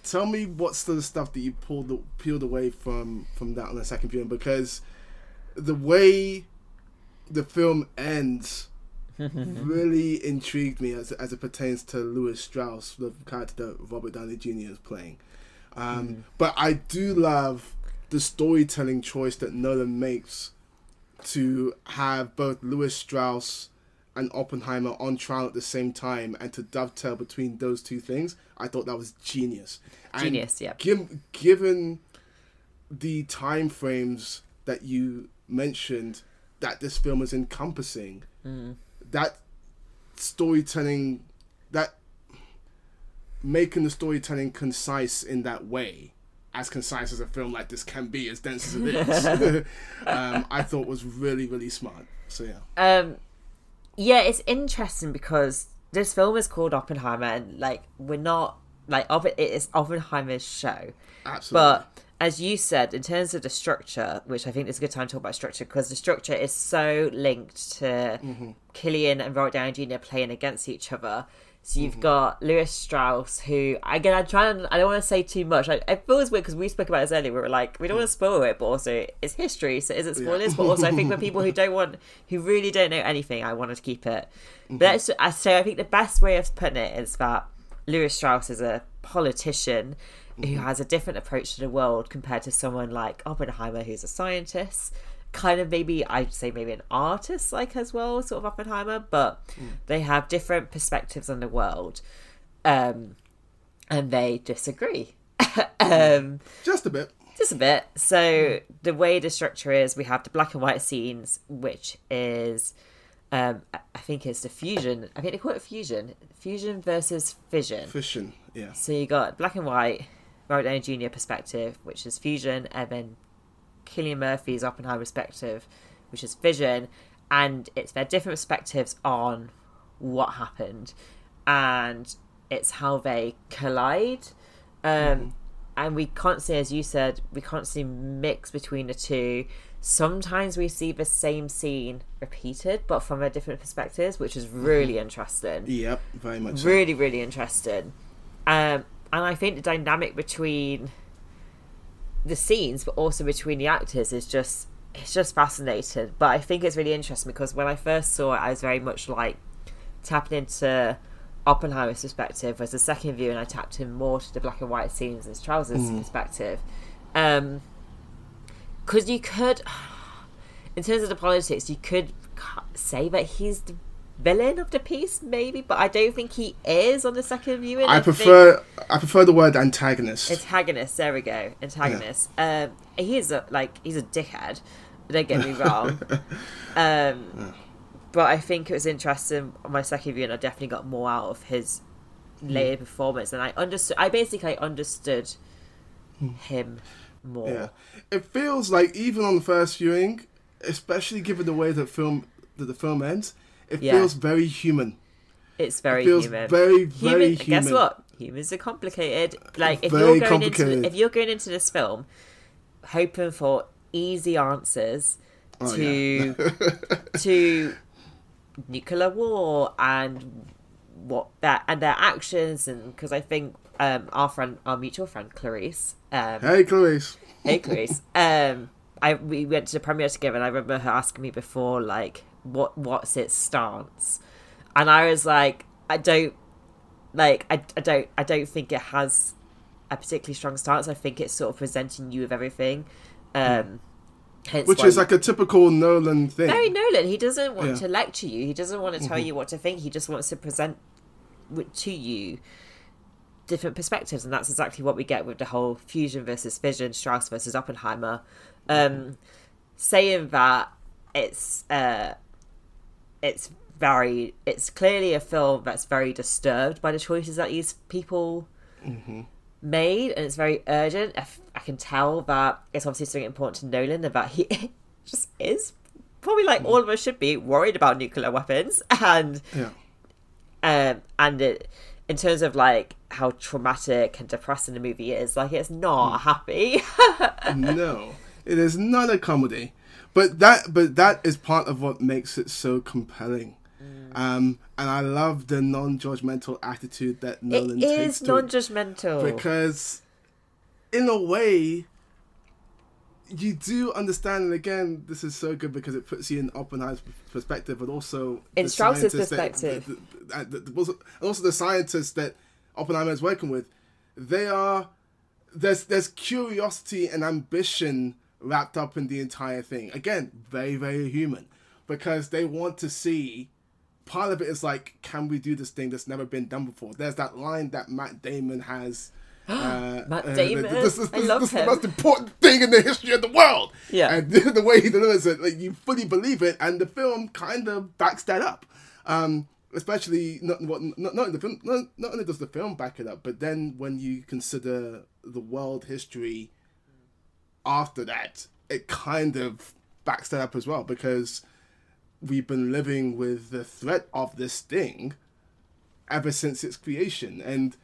tell me what's the stuff that you pulled peeled away from from that on the second viewing because the way the film ends really intrigued me as as it pertains to Lewis Strauss, the character that Robert Downey Jr. is playing. Um, But I do love the storytelling choice that Nolan makes to have both Lewis Strauss and Oppenheimer on trial at the same time and to dovetail between those two things. I thought that was genius. And
Genius, yeah.
giv- given the time frames that you mentioned that this film is encompassing,
Mm.
That storytelling, that making the storytelling concise in that way, as concise as a film like this can be, as dense as it is, um, I thought was really, really smart. So yeah,
Um, yeah, it's interesting because this film is called Oppenheimer, and like we're not like it is Oppenheimer's show.
absolutely.
But as you said, in terms of the structure, which I think is a good time to talk about structure because the structure is so linked to mm-hmm. Cillian and Robert Downey Jr. playing against each other. So you've mm-hmm. got Lewis Strauss, who again I try and I don't want to say too much. I, it feels weird because we spoke about this earlier. We were like, we don't want to spoil it, but also it's history, so is it spoilers? But also I think for people who don't want, who really don't know anything, I wanted to keep it. But mm-hmm. that's, I so I think the best way of putting it is that Lewis Strauss is a politician who has a different approach to the world compared to someone like Oppenheimer, who's a scientist. Kind of maybe I'd say maybe an artist like as well, sort of Oppenheimer, but they have different perspectives on the world, um, and they disagree. um,
Just a bit.
just a bit. So the way the structure is, we have the black and white scenes, which is, um, I- I think it's the fusion. I think they call it fusion. Fusion versus fission.
Fission. Yeah.
So you got black and white, Robert Downey Jr. perspective, which is fusion, and then Cillian Murphy's Oppenheimer perspective, which is fission, and it's their different perspectives on what happened, and it's how they collide. Um, And we constantly, as you said, we constantly mix between the two. Sometimes we see the same scene repeated, but from a different perspectives, which is really interesting
Yep. Very much. so.
really really interesting um and i think the dynamic between the scenes but also between the actors is just it's just fascinating. But i think it's really interesting because when i first saw it i was very much like tapping into oppenheimer's perspective whereas the second view and i tapped in more to the black and white scenes and his trousers perspective. Um because you could in terms of the politics you could say that he's the villain of the piece maybe but i don't think he is on the second viewing.
I
think-
prefer I prefer the word antagonist.
antagonist there we go antagonist. Um he is a like he's a dickhead don't get me wrong. Um but i think it was interesting on my second viewing. i definitely got more out of his later performance and i understood i basically understood him more.
Yeah, it feels like even on the first viewing, especially given the way that film that the film ends, it
Yeah.
feels very human.
it's very
It feels
human
very very human.
guess what humans are complicated like if
Very
you're going into if you're going into this film hoping for easy answers
Oh,
to to nuclear war and what that and their actions and because I think um our friend our mutual friend Clarice um
Hey, Clarice.
hey Clarice um I we went to the premiere together and I remember her asking me before like what what's its stance and I was like I don't like I, I don't I don't think it has a particularly strong stance I think it's sort of presenting you with everything um hence
Which is like a typical Nolan thing.
very Nolan. He doesn't want
Yeah. Mm-hmm.
to lecture you. He doesn't want to tell you what to think. He just wants to present to you different perspectives, and that's exactly what we get with the whole fusion versus fission, Strauss versus Oppenheimer. Um, saying that it's uh, it's very it's clearly a film that's very disturbed by the choices that these people made, and it's very urgent. I, f- I can tell that it's obviously something important to Nolan, and that he just is probably like all of us should be worried about nuclear weapons, and
Yeah.
um, and it, in terms of like how traumatic and depressing the movie is, like it's not happy.
no, it is not a comedy, but that but that is part of what makes it so compelling.
Mm.
Um, and I love the non-judgmental attitude that
it
Nolan takes
is
to it.
non-judgmental.
because in a way you do understand and again this is so good because it puts you in oppenheimer's perspective but also
In
the
Strauss's
scientists that-
perspective.
the- the- the- the- also- and also the scientists that oppenheimer is working with they are there's there's curiosity and ambition wrapped up in the entire thing again very very human because they want to see part of it is like, can we do this thing that's never been done before? There's that line that Matt Damon has. Uh,
Matt
uh,
Damon?
This, is,
I love
this is the most important thing in the history of the world.
Yeah.
And the way he delivers it, like you fully believe it, and the film kind of backs that up. Um, especially not what not, not in the film. Not, not only does the film back it up, but then when you consider the world history after that, it kind of backs that up as well because we've been living with the threat of this thing ever since its creation and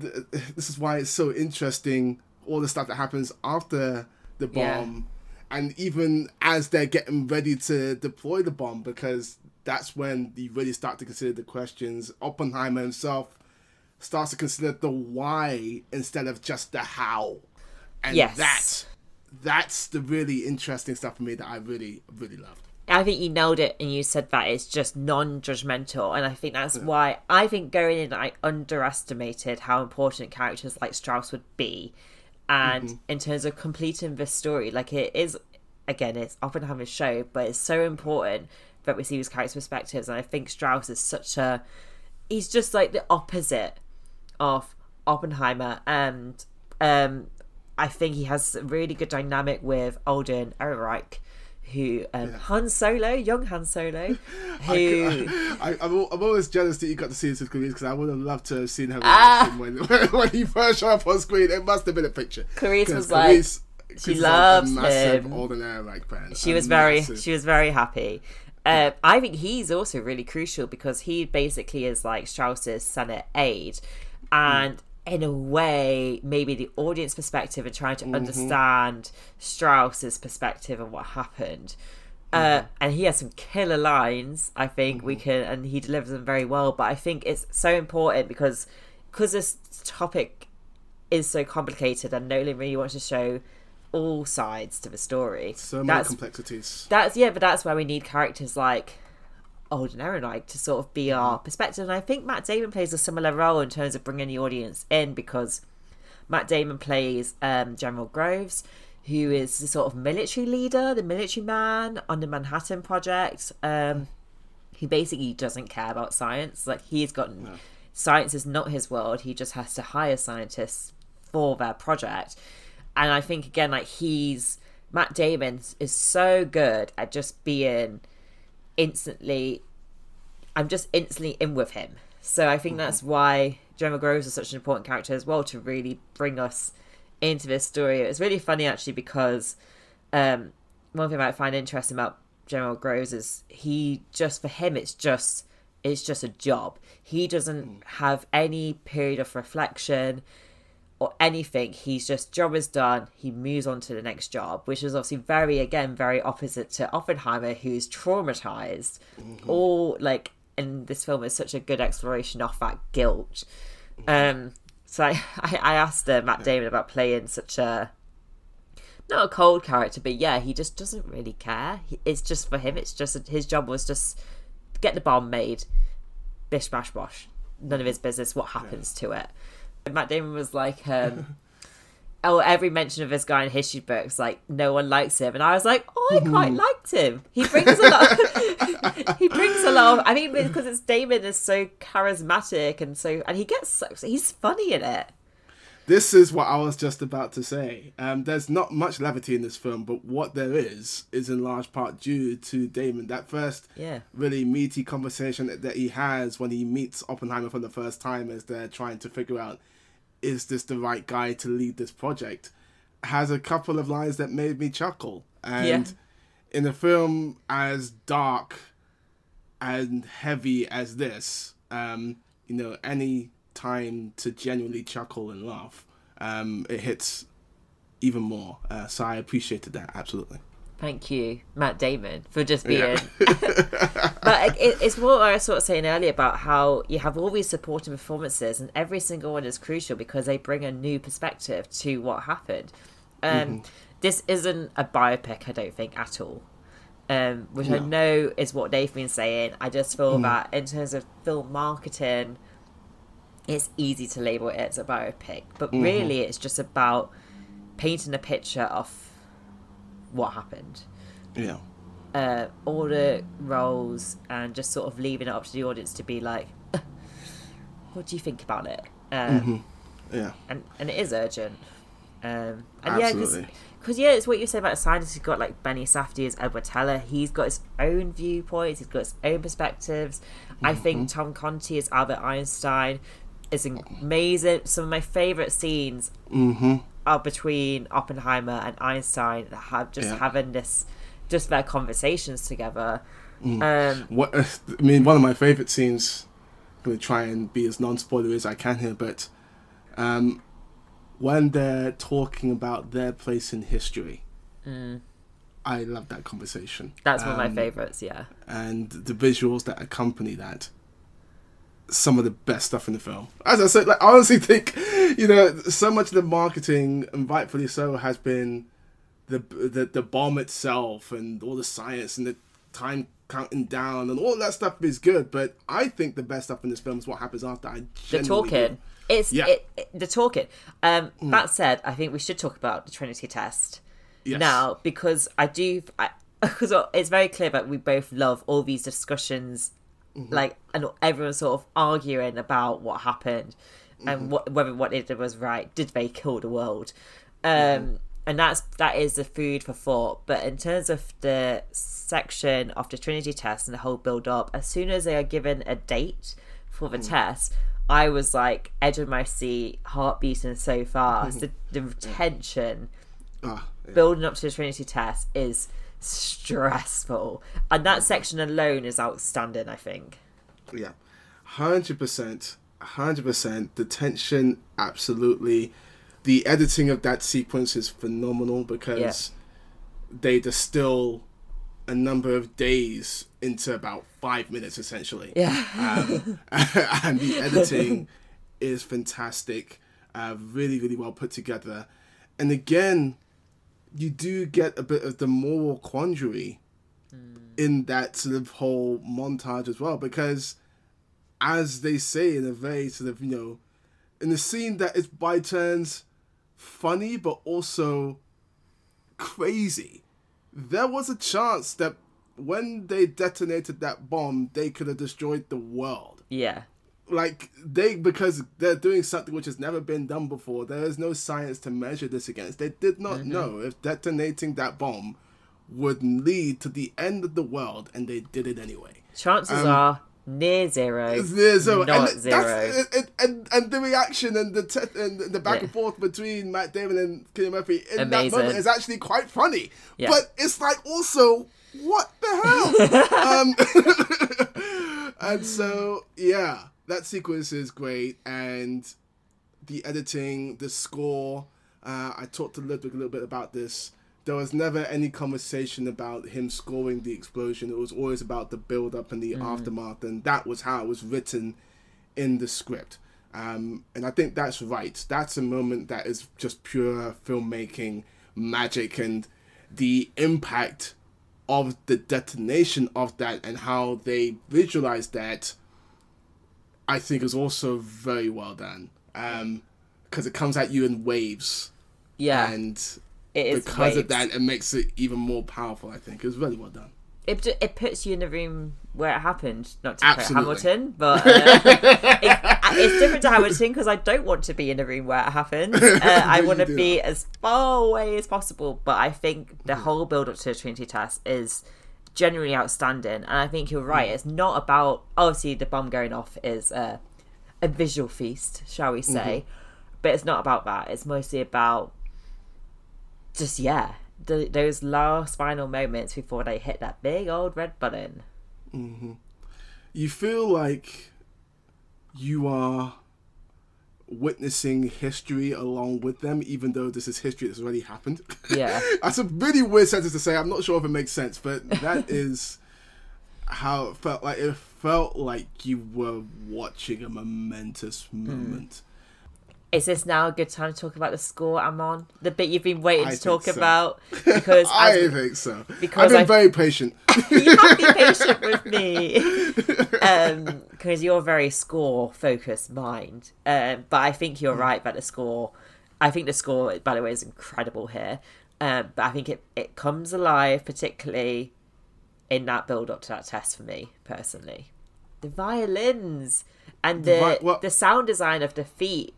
th- this is why it's so interesting all the stuff that happens after the
Yeah.
bomb and even as they're getting ready to deploy the bomb because that's when you really start to consider the questions. Oppenheimer himself starts to consider the why instead of just the how, and
Yes.
that that's the really interesting stuff for me that I really really loved.
I think you nailed it, and you said that it's just non-judgmental, and I think that's why I think going in, I underestimated how important characters like Strauss would be, and in terms of completing this story, like it is, again, it's Oppenheimer's show, but it's so important that we see these characters' perspectives, and I think Strauss is such a, he's just like the opposite of Oppenheimer, and um, I think he has a really good dynamic with Alden Ehrenreich, who um, Han Solo, young Han Solo, who
I, I'm, I'm always jealous that you got to see this with Clarice because I would have loved to have seen her
Ah.
when when he first showed up on screen. It must have been a picture.
Clarice was like-
Clarice-
she
like
loves
massive
him.
Alden Ehrenreich fan.
she was very
massive-
she was very happy. Uh, I think he's also really crucial because he basically is like Strauss's Senate aide, and in a way, maybe the audience perspective and trying to mm-hmm. understand Strauss's perspective and what happened. Uh, mm-hmm. and he has some killer lines. I think we mm-hmm. can, and he delivers them very well. But I think it's so important because because this topic is so complicated, and Nolan really wants to show all sides to the story.
so many
that's
complexities.
that's yeah, but that's why we need characters like Alden Ehrenreich to sort of be our perspective. And I think Matt Damon plays a similar role in terms of bringing the audience in because Matt Damon plays um, General Groves, who is the sort of military leader, the military man on the Manhattan Project. Um, he basically doesn't care about science. Like he's got science is not his world. He just has to hire scientists for their project. And I think again, like he's Matt Damon is so good at just being instantly. I'm just instantly in with him. So I think that's why General Groves is such an important character as well to really bring us into this story. It's really funny actually because um, one thing I find interesting about General Groves is he just for him it's just it's just a job. He doesn't have any period of reflection or anything. He's just job is done. He moves on to the next job, which is obviously very again very opposite to Oppenheimer, who's traumatized. All like in this film is such a good exploration of that guilt. Um, so I I, asked uh, Matt Damon about playing such a not a cold character, but yeah, he just doesn't really care. He, it's just for him. It's just his job was just get the bomb made, bish bash bosh. None of his business what happens to it. Matt Damon was like, um, oh, every mention of this guy in history books, like no one likes him, and I was like, oh, I quite liked him. He brings a lot. he brings a lot. Of, I mean, because it's Damon is so charismatic and so, and he gets so he's funny in it.
This is what I was just about to say. Um, there's not much levity in this film, but what there is is in large part due to Damon. That first
Yeah.
really meaty conversation that, that he has when he meets Oppenheimer for the first time as they're trying to figure out is this the right guy to lead this project has a couple of lines that made me chuckle. And
Yeah.
in a film as dark and heavy as this, um, you know, any time to genuinely chuckle and laugh, um, it hits even more. Uh, so I appreciated that absolutely.
Thank you, Matt Damon, for just being.
Yeah.
but it, it's what I was sort of saying earlier about how you have all these supporting performances, and every single one is crucial because they bring a new perspective to what happened. Um, This isn't a biopic, I don't think, at all. Um, which I know is what they've been saying. I just feel that in terms of film marketing, it's easy to label it as a biopic, but really it's just about painting a picture of what happened
Yeah.
uh, all the roles and just sort of leaving it up to the audience to be like, what do you think about it? Um,
Yeah.
and, and it is urgent. Um, and yeah,
Absolutely.
because yeah, it's what you say about scientists. You've got like Benny Safdie as Edward Teller. He's got his own viewpoints. He's got his own perspectives. I
Mm-hmm.
think Tom Conti as Albert Einstein is amazing. Some of my favorite scenes
Mm-hmm.
Are between Oppenheimer and Einstein that have just
Yeah.
having this, just their conversations together.
Mm.
Um,
What I mean, one of my favorite scenes. I'm gonna try and be as non-spoiler as I can here, but um, when they're talking about their place in history, I love that conversation.
That's one of my
Um,
favorites. Yeah.
and the visuals that accompany that some of the best stuff in the film as i said like i honestly think you know so much of the marketing and rightfully so has been the the, the bomb itself and all the science and the time counting down and all that stuff is good but i think the best stuff in this film is what happens after i
The talking. It's
Yeah.
it, it- the talking. Um, That said, I think we should talk about the Trinity test
Yes.
now because I do. Because it's very clear that we both love all these discussions, like and everyone's sort of arguing about what happened and what, whether what they did was right. Did they kill the world? Um, And that's that is the food for thought. But in terms of the section of the Trinity test and the whole build up, as soon as they are given a date for the test, I was like edge of my seat, heart beating so fast. the, the tension
Ah, yeah.
building up to the Trinity test is stressful, and that section alone is outstanding. I think.
Yeah, hundred percent, hundred percent. The tension, absolutely. The editing of that sequence is phenomenal because they distill a number of days into about five minutes, essentially.
Yeah.
Um, and the editing is fantastic. Uh, really, really well put together. And again, you do get a bit of the moral quandary in that sort of whole montage as well, because as they say in a very sort of, you know, in a scene that is by turns funny but also crazy, there was a chance that when they detonated that bomb, they could have destroyed the world
Yeah.
like they because they're doing something which has never been done before there is no science to measure this against they did not
Mm-hmm.
know if detonating that bomb would lead to the end of the world and they did it anyway
Chances are near zero.
There's a-
not
and
zero.
and, and, and the reaction and the te- and the back
Yeah.
and forth between Matt Damon and Cillian Murphy in
Amazing.
that moment is actually quite funny.
Yeah.
But it's like also what the hell? um, and so yeah, that sequence is great, and the editing, the score. Uh, I talked to Ludwig a little bit about this. There was never any conversation about him scoring the explosion. It was always about the build up and the aftermath, and that was how it was written in the script. Um, and I think that's right. That's a moment that is just pure filmmaking magic, and the impact of the detonation of that and how they visualize that I think is also very well done. Um, because it comes at you in waves,
yeah.
and
it is
because of that, it makes it even more powerful. I think it's really well done.
it, it puts you in the room where it happened. Not to quote Hamilton, but uh, it, it's different to Hamilton because I don't want to be in the room where it happened. Uh, I want to be as far away as possible. But I think
Mm-hmm.
the whole build up to the Trinity test is generally outstanding. And I think you're right.
Mm.
It's not about obviously the bomb going off is uh, a visual feast, shall we say?
Mm-hmm.
But it's not about that. It's mostly about just yeah, the, those last final moments before they hit that big old red button.
You feel like you are witnessing history along with them, even though this is history that's already happened.
Yeah.
That's a really weird sentence to say. I'm not sure if it makes sense, but that is how it felt like. It felt like you were watching a momentous
Hmm.
moment.
Is this now a good time to talk about the score, Amon? The bit you've been waiting
I
to talk
so.
about? Because
I
as
think so.
because
I've been
I-
very patient.
you have to be patient with me, because you're very score focused mind. Um, but I think you're right about the score. I think the score, by the way, is incredible here. Um, but I think it it comes alive, particularly in that build up to that test for me personally. The violins and
The
the
vi- well-
the sound design of the feet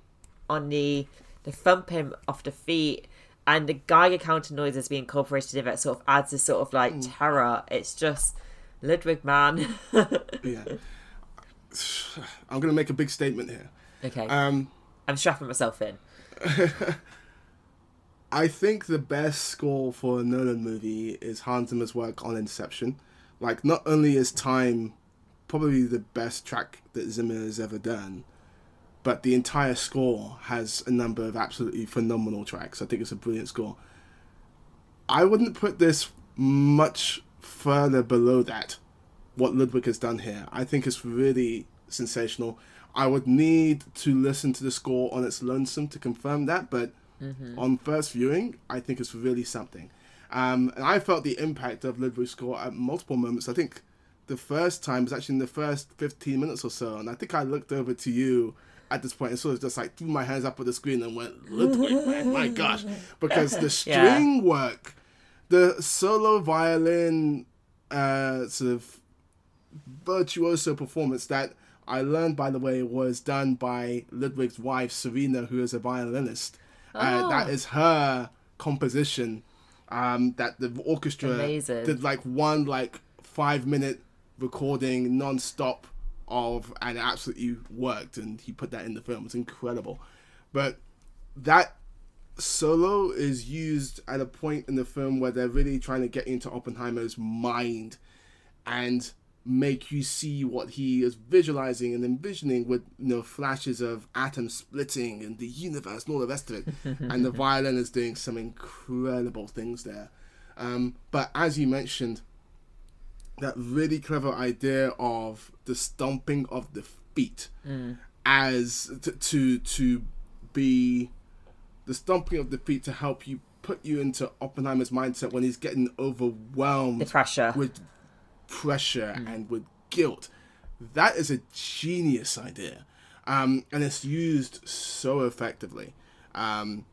on the the thumping of the feet and the Geiger counter noises being incorporated in it sort of adds this sort of like
Mm.
terror. It's just Ludwig man.
yeah. I'm gonna make a big statement here.
okay,
Um,
I'm strapping myself in.
I think the best score for a Nolan movie is Hans Zimmer's work on Inception. Like, not only is Time probably the best track that Zimmer has ever done, but the entire score has a number of absolutely phenomenal tracks. I think it's a brilliant score. I wouldn't put this much further below that what Ludwig has done here. I think it's really sensational. I would need to listen to the score on its lonesome to confirm that, but mm-hmm. on first viewing, I think it's really something. Um, and I felt the impact of Ludwig's score at multiple moments. I think the first time was actually in the first 15 minutes or so, and I think I looked over to you at this point and sort of just like threw my hands up at the screen and went, Ludwig, man, my gosh. Because the string yeah. work, the solo violin uh, sort of virtuoso performance that I learned, by the way, was done by Ludwig's wife, Serena, who is a violinist. Oh. Uh, that is her composition um, that the orchestra Amazing. did like one like five minute recording non-stop of and it absolutely worked and he put that in the film. It's incredible. But that solo is used at a point in the film where they're really trying to get into oppenheimer's mind and make you see what he is visualizing and envisioning with you know flashes of atoms splitting and the universe and all the rest of it. And the violin is doing some incredible things there. Um, but as you mentioned that really clever idea of the stomping of the feet mm. as t- to to be the stomping of the feet to help you put you into Oppenheimer's mindset when he's getting overwhelmed
the pressure
with pressure mm. and with guilt. That is a genius idea, um, and it's used so effectively. Um,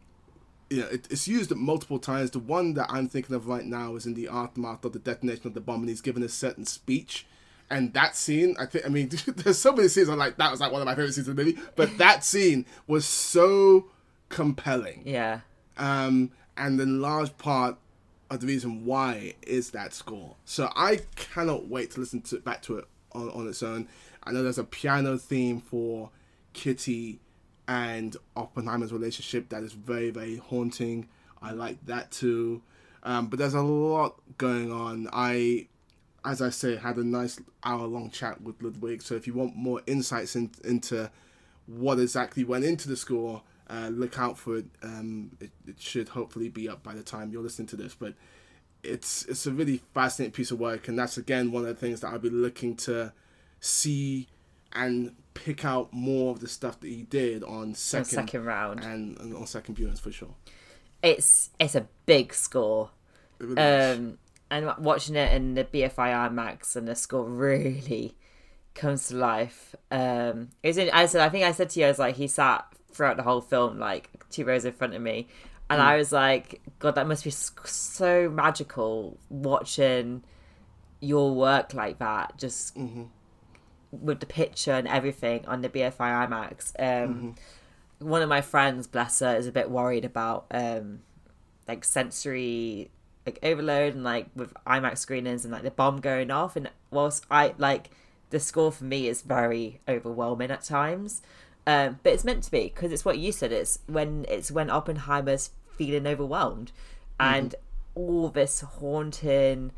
you know, it, it's used multiple times. The one that I'm thinking of right now is in the aftermath of the detonation of the bomb, and he's given a certain speech. And that scene, I think, I mean, there's so many scenes I'm like, that was like one of my favorite scenes in the movie. But that scene was so compelling.
Yeah.
Um, and the large part of the reason why is that score. So I cannot wait to listen to back to it on, on its own. I know there's a piano theme for Kitty and Oppenheimer's relationship that is very, very haunting. I like that too. Um, but there's a lot going on. I, as I say, had a nice hour long chat with Ludwig. So if you want more insights in, into what exactly went into the score, uh, look out for it. Um, it. It should hopefully be up by the time you're listening to this. But it's it's a really fascinating piece of work, and that's again one of the things that I'll be looking to see and pick out more of the stuff that he did on second,
on second round
and, and, on second viewings for sure.
It's it's a big score. Really um, and watching it in the BFI IMAX and the score really comes to life. Um, it was in, I said I think I said to you I was like he sat throughout the whole film like two rows in front of me, and mm. I was like, God, that must be so magical watching your work like that. Just. Mm-hmm with the picture and everything on the BFI IMAX. Um, mm-hmm. One of my friends, bless her, is a bit worried about um, like sensory like overload and like with IMAX screenings and like the bomb going off. And whilst I like the score for me is very overwhelming at times, um, but it's meant to be because it's what you said. It's when it's when Oppenheimer's feeling overwhelmed, mm-hmm. and all this haunting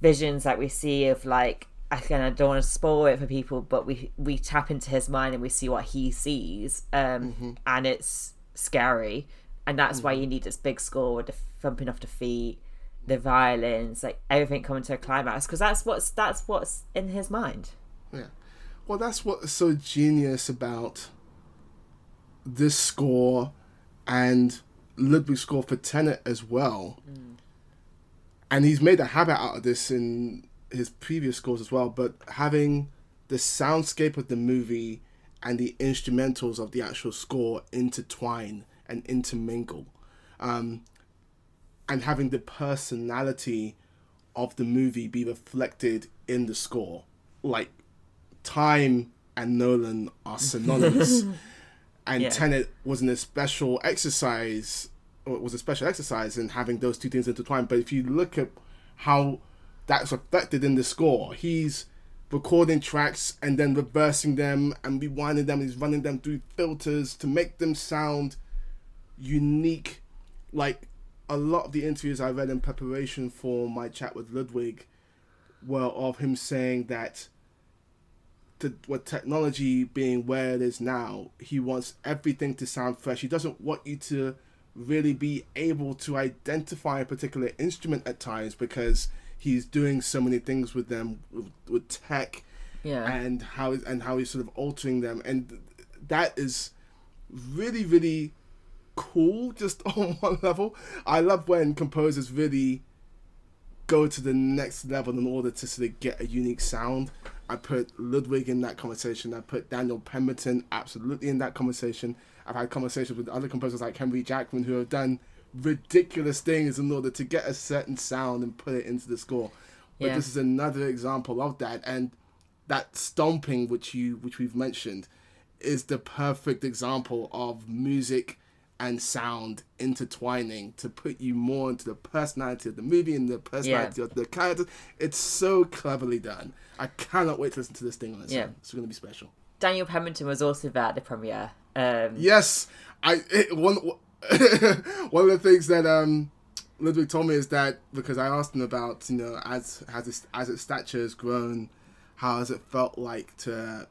visions that we see of like again, I don't want to spoil it for people, but we we tap into his mind and we see what he sees, um, mm-hmm. and it's scary, and that's mm-hmm. why you need this big score with the thumping off the feet, the violins, like everything coming to a climax, because that's what's that's what's in his mind.
Yeah, well, that's what's so genius about this score and Ludwig's score for Tenet as well. Mm. And he's made a habit out of this in his previous scores as well, but having the soundscape of the movie and the instrumentals of the actual score intertwine and intermingle, um, and having the personality of the movie be reflected in the score, like time and Nolan are synonymous, and yeah. Tenet was an special exercise. Or was a special exercise in having those two things intertwined. But if you look at how that's reflected in the score. He's recording tracks and then reversing them and rewinding them. He's running them through filters to make them sound unique. Like a lot of the interviews I read in preparation for my chat with Ludwig were of him saying that to, with technology being where it is now, he wants everything to sound fresh. He doesn't want you to really be able to identify a particular instrument at times because he's doing so many things with them with, with tech
Yeah.
and how and how he's sort of altering them. And that is really really cool just on one level. I love when composers really go to the next level in order to sort of get a unique sound. I put ludwig in that conversation. I put daniel pemberton absolutely in that conversation. I've had conversations with other composers like henry jackman who have done ridiculous things in order to get a certain sound and put it into the score but
Yeah.
this is another example of that and that stomping which you which we've mentioned is the perfect example of music and sound intertwining to put you more into the personality of the movie and the personality of the characters. It's so cleverly done. I cannot wait to listen to this thing on its
Yeah.
own. It's going to be special.
Daniel Pemberton was also there at the premiere. Um,
Yes, I it, one one of the things that um Ludwig told me is that because I asked him about you know as as its, as its stature has grown, how has it felt like to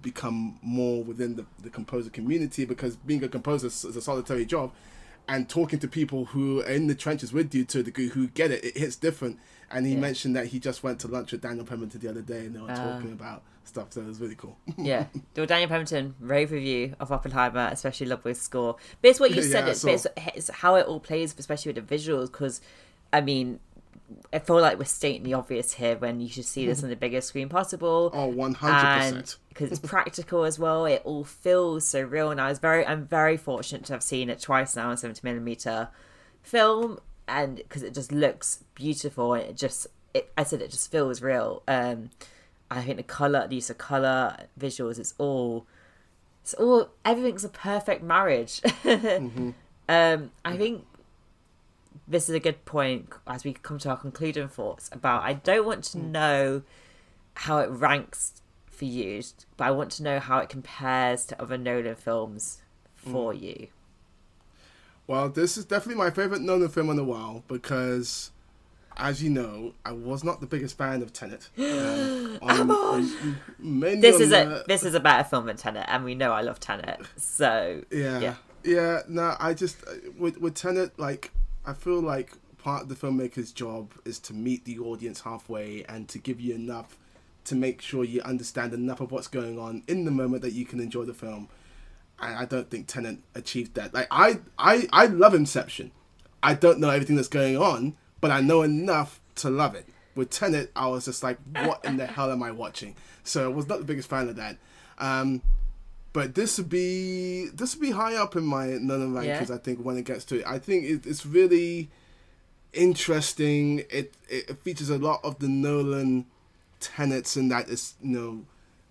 become more within the, the composer community? Because being a composer is a solitary job and talking to people who are in the trenches with you to a degree who get it it hits different and he
Yeah.
mentioned that he just went to lunch with Daniel Pemberton the other day and they were
Ah.
talking about stuff so it was really cool
yeah. Well, Daniel Pemberton, rave review of Oppenheimer, especially Ludwig's score. But it's what you said,
saw.
it's, it's how it all plays, especially with the visuals, because, I mean, I feel like we're stating the obvious here when you should see this on the biggest screen possible.
oh 100%
because it's practical as well, it all feels so real. And I was very, I'm very fortunate to have seen it twice now in 70 millimeter film, and because it just looks beautiful and it just, it, I said it just feels real. Um, I think the color, the use of color, visuals, it's all, it's all, everything's a perfect marriage. Um, I think this is a good point as we come to our concluding thoughts about. I don't want to know how it ranks for you, but I want to know how it compares to other Nolan films for you.
Well, this is definitely my favorite Nolan film in a while because, as you know, I was not the biggest fan of Tenet. Um, on, on- mainly
This
on
is a
the-
this is a better film than Tenet, and we know I love Tenet. So
yeah,
yeah.
yeah, No, I just uh, with with Tenet, like I feel like part of the filmmaker's job is to meet the audience halfway and to give you enough to make sure you understand enough of what's going on in the moment that you can enjoy the film. And I don't think Tenet achieved that. Like I, I, I love Inception. I don't know everything that's going on, but I know enough to love it. With Tenet, I was just like, what in the hell am I watching? So I was not the biggest fan of that. Um, but this would be this would be high up in my Nolan rankings.
Yeah.
I think when it gets to it, I think it, it's really interesting. It, it features a lot of the Nolan tenets, and that is you know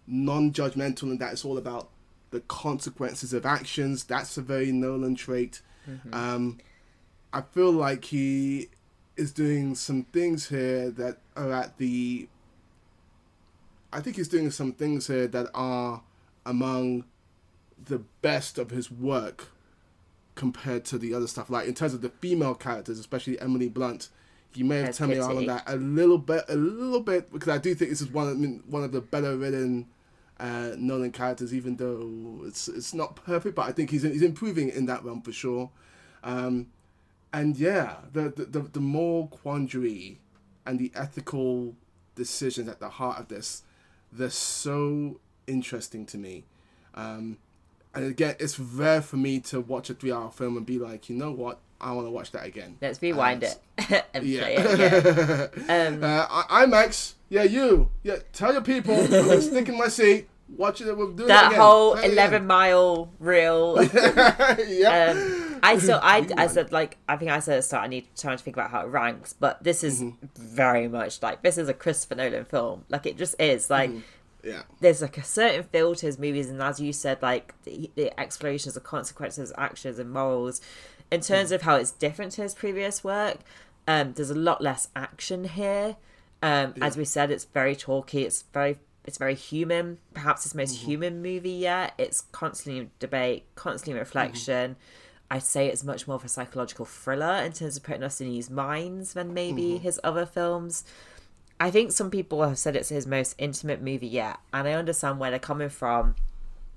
non-judgmental, and that it's all about the consequences of actions. That's a very Nolan trait. Um, I feel like he is doing some things here that are at the. I think he's doing some things here that are among the best of his work compared to the other stuff. Like in terms of the female characters, especially Emily Blunt, you may have turned me on on that a little bit, a little bit, because I do think this is one of I mean, one of the better written uh, Nolan characters, even though it's it's not perfect, but I think he's he's improving in that realm for sure. Um, and yeah, the, the the the moral quandary and the ethical decisions at the heart of this, they're so interesting to me. Um, and again, it's rare for me to watch a three-hour film and be like, you know what, I want to watch that again.
let's rewind
Uh,
it and
Yeah.
play it again. Um,
uh, I- IMAX, yeah, you, yeah, tell your people, I'm gonna stick in my seat, watch it, we'll do it
that
again.
whole
Play it
eleven mile reel.
yeah.
um, I still, I, I said like, I think I said at the start, I need trying to think about how it ranks, but this is
Mm-hmm.
very much like this is a Christopher Nolan film. Like it just is. Like
yeah.
there's like a certain feel to his movies, and as you said, like the, the explorations of consequences, actions, and morals. In terms of how it's different to his previous work, um, there's a lot less action here. Um, As we said, it's very talky. It's very it's very human. Perhaps his most human movie yet. It's constantly debate, constantly reflection. I'd say it's much more of a psychological thriller in terms of putting us in his minds than maybe his other films. I think some people have said it's his most intimate movie yet, and I understand where they're coming from.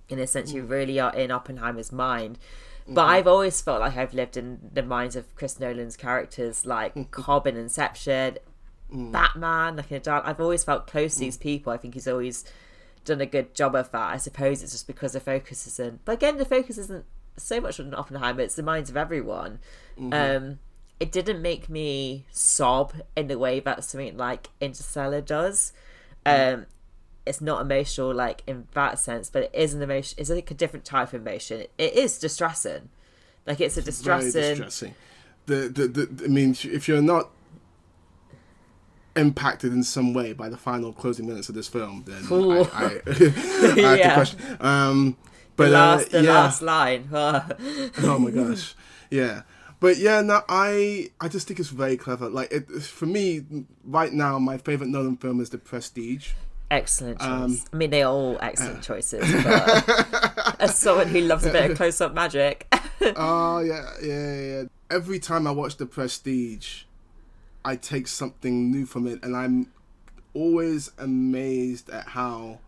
In a sense, you mm. really are in Oppenheimer's mind, But mm-hmm. I've always felt like I've lived in the minds of Chris Nolan's characters, like Cobb in Inception, mm. Batman, like in a dark. I've always felt close to mm. these people. I think he's always done a good job of that. I suppose it's just because the focus isn't. But again, the focus isn't so much on Oppenheimer. It's the minds of everyone. Mm-hmm. Um, it didn't make me sob in the way that something like Interstellar does. Um, it's not emotional like in that sense, but it is an emotion. It's like a different type of emotion. It is distressing. Like it's a
Very
distressing.
distressing. The, the, the, I mean, if you're not impacted in some way by the final closing minutes of this film, then
Ooh.
I, I, I have to
Yeah.
question. Um, but
the last,
uh,
the
yeah.
last line.
oh my gosh yeah but yeah no i i just think it's very clever like it for me right now my favorite nolan film is the prestige
excellent choice.
Um,
I mean, they're all excellent choices. But as someone who loves a bit of close-up magic,
oh yeah yeah yeah every time i watch the prestige i take something new from it and i'm always amazed at how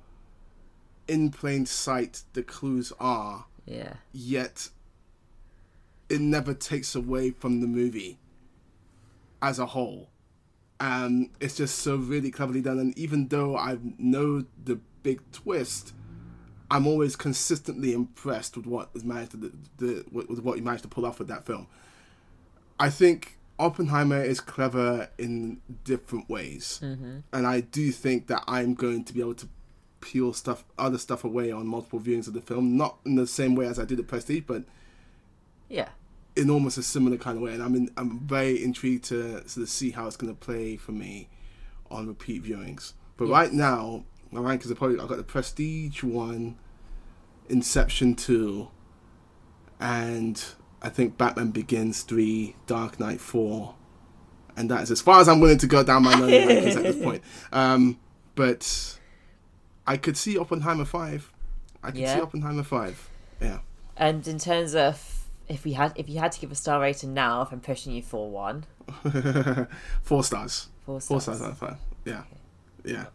in plain sight the clues are
yeah,
yet it never takes away from the movie as a whole. Um, it's just so really cleverly done, and even though I know the big twist, I'm always consistently impressed with what was managed to the, the with what you managed to pull off with that film. I think Oppenheimer is clever in different ways, and I do think that I'm going to be able to peel stuff, other stuff away on multiple viewings of the film. Not in the same way as I did the Prestige, but
yeah.
In almost a similar kind of way. And I'm in, I'm very intrigued to sort of see how it's going to play for me on repeat viewings. But right now, my rankings are probably I've got the Prestige one, Inception two, and I think Batman Begins three, Dark Knight four, and that is as far as I'm willing to go down my rankings at this point. Um, but I could see Oppenheimer five. I could
Yeah.
see Oppenheimer five. Yeah.
And in terms of if we had, if you had to give a star rating now, if I'm pushing you for one,
Four stars.
four
Four
stars.
out of five. Yeah, yeah.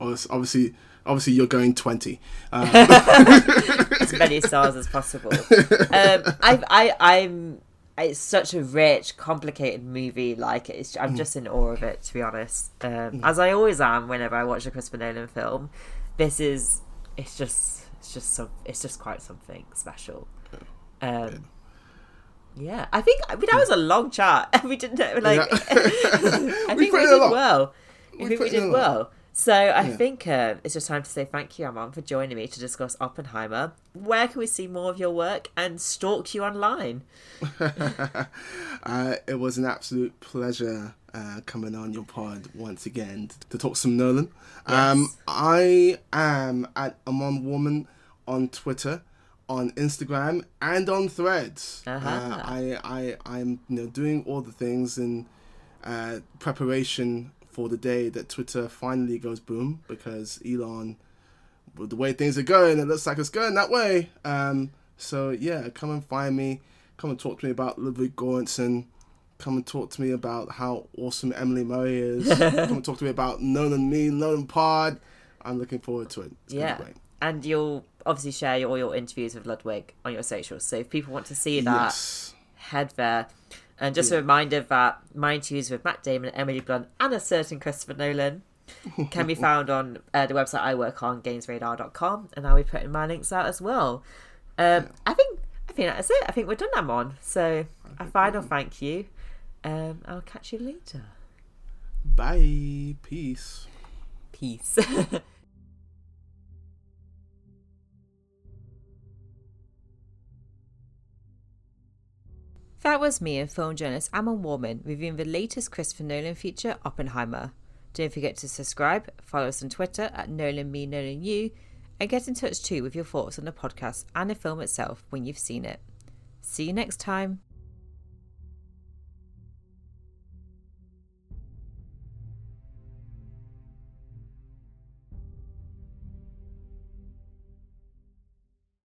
Obviously, obviously, you're going twenty. Um,
as many stars as possible. Um, I, I, I'm. It's such a rich, complicated movie. Like it's, I'm just in awe of it, to be honest. Um, As I always am whenever I watch a Christopher Nolan film. This is, it's just, it's just some, it's just quite something special. Um, yeah, I think I mean that was a long chat. We didn't like.
Yeah.
I
We
think we
a
did well. I
We
think we
put in a
did well. So I
Yeah.
think uh, it's just time to say thank you, Amon, for joining me to discuss Oppenheimer. Where can we see more of your work and stalk you online?
uh, it was an absolute pleasure uh, coming on your pod once again to talk some Nolan. Um,
Yes.
I am at Amon Warmann on Twitter, on Instagram, and on Threads.
Uh-huh.
Uh, I, I, I'm you know doing all the things in uh, preparation for the day that Twitter finally goes boom because Elon, the way things are going, it looks like it's going that way. Um, so yeah, come and find me. Come and talk to me about Ludwig Göransson. Come and talk to me about how awesome Emily Murray is. come and talk to me about Nolan Me, Nolan Pod. I'm looking forward to it. It's
yeah,
be great.
And you'll obviously share your, all your interviews with Ludwig on your socials. So if people want to see that,
Yes.
head there. And just a reminder that my interviews with Matt Damon, Emily Blunt, and a certain Christopher Nolan can be found on uh, the website I work on, gamesradar.com, and I'll be putting my links out as well. Um, I think I think that's it. I think we're done, Amon. So a final thank you. Um, I'll catch you later.
Bye. Peace.
Peace. That was me and film journalist Amon Warmann reviewing the latest Christopher Nolan feature, Oppenheimer. Don't forget to subscribe, follow us on Twitter at Nolan and get in touch too with your thoughts on the podcast and the film itself when you've seen it. See you next time.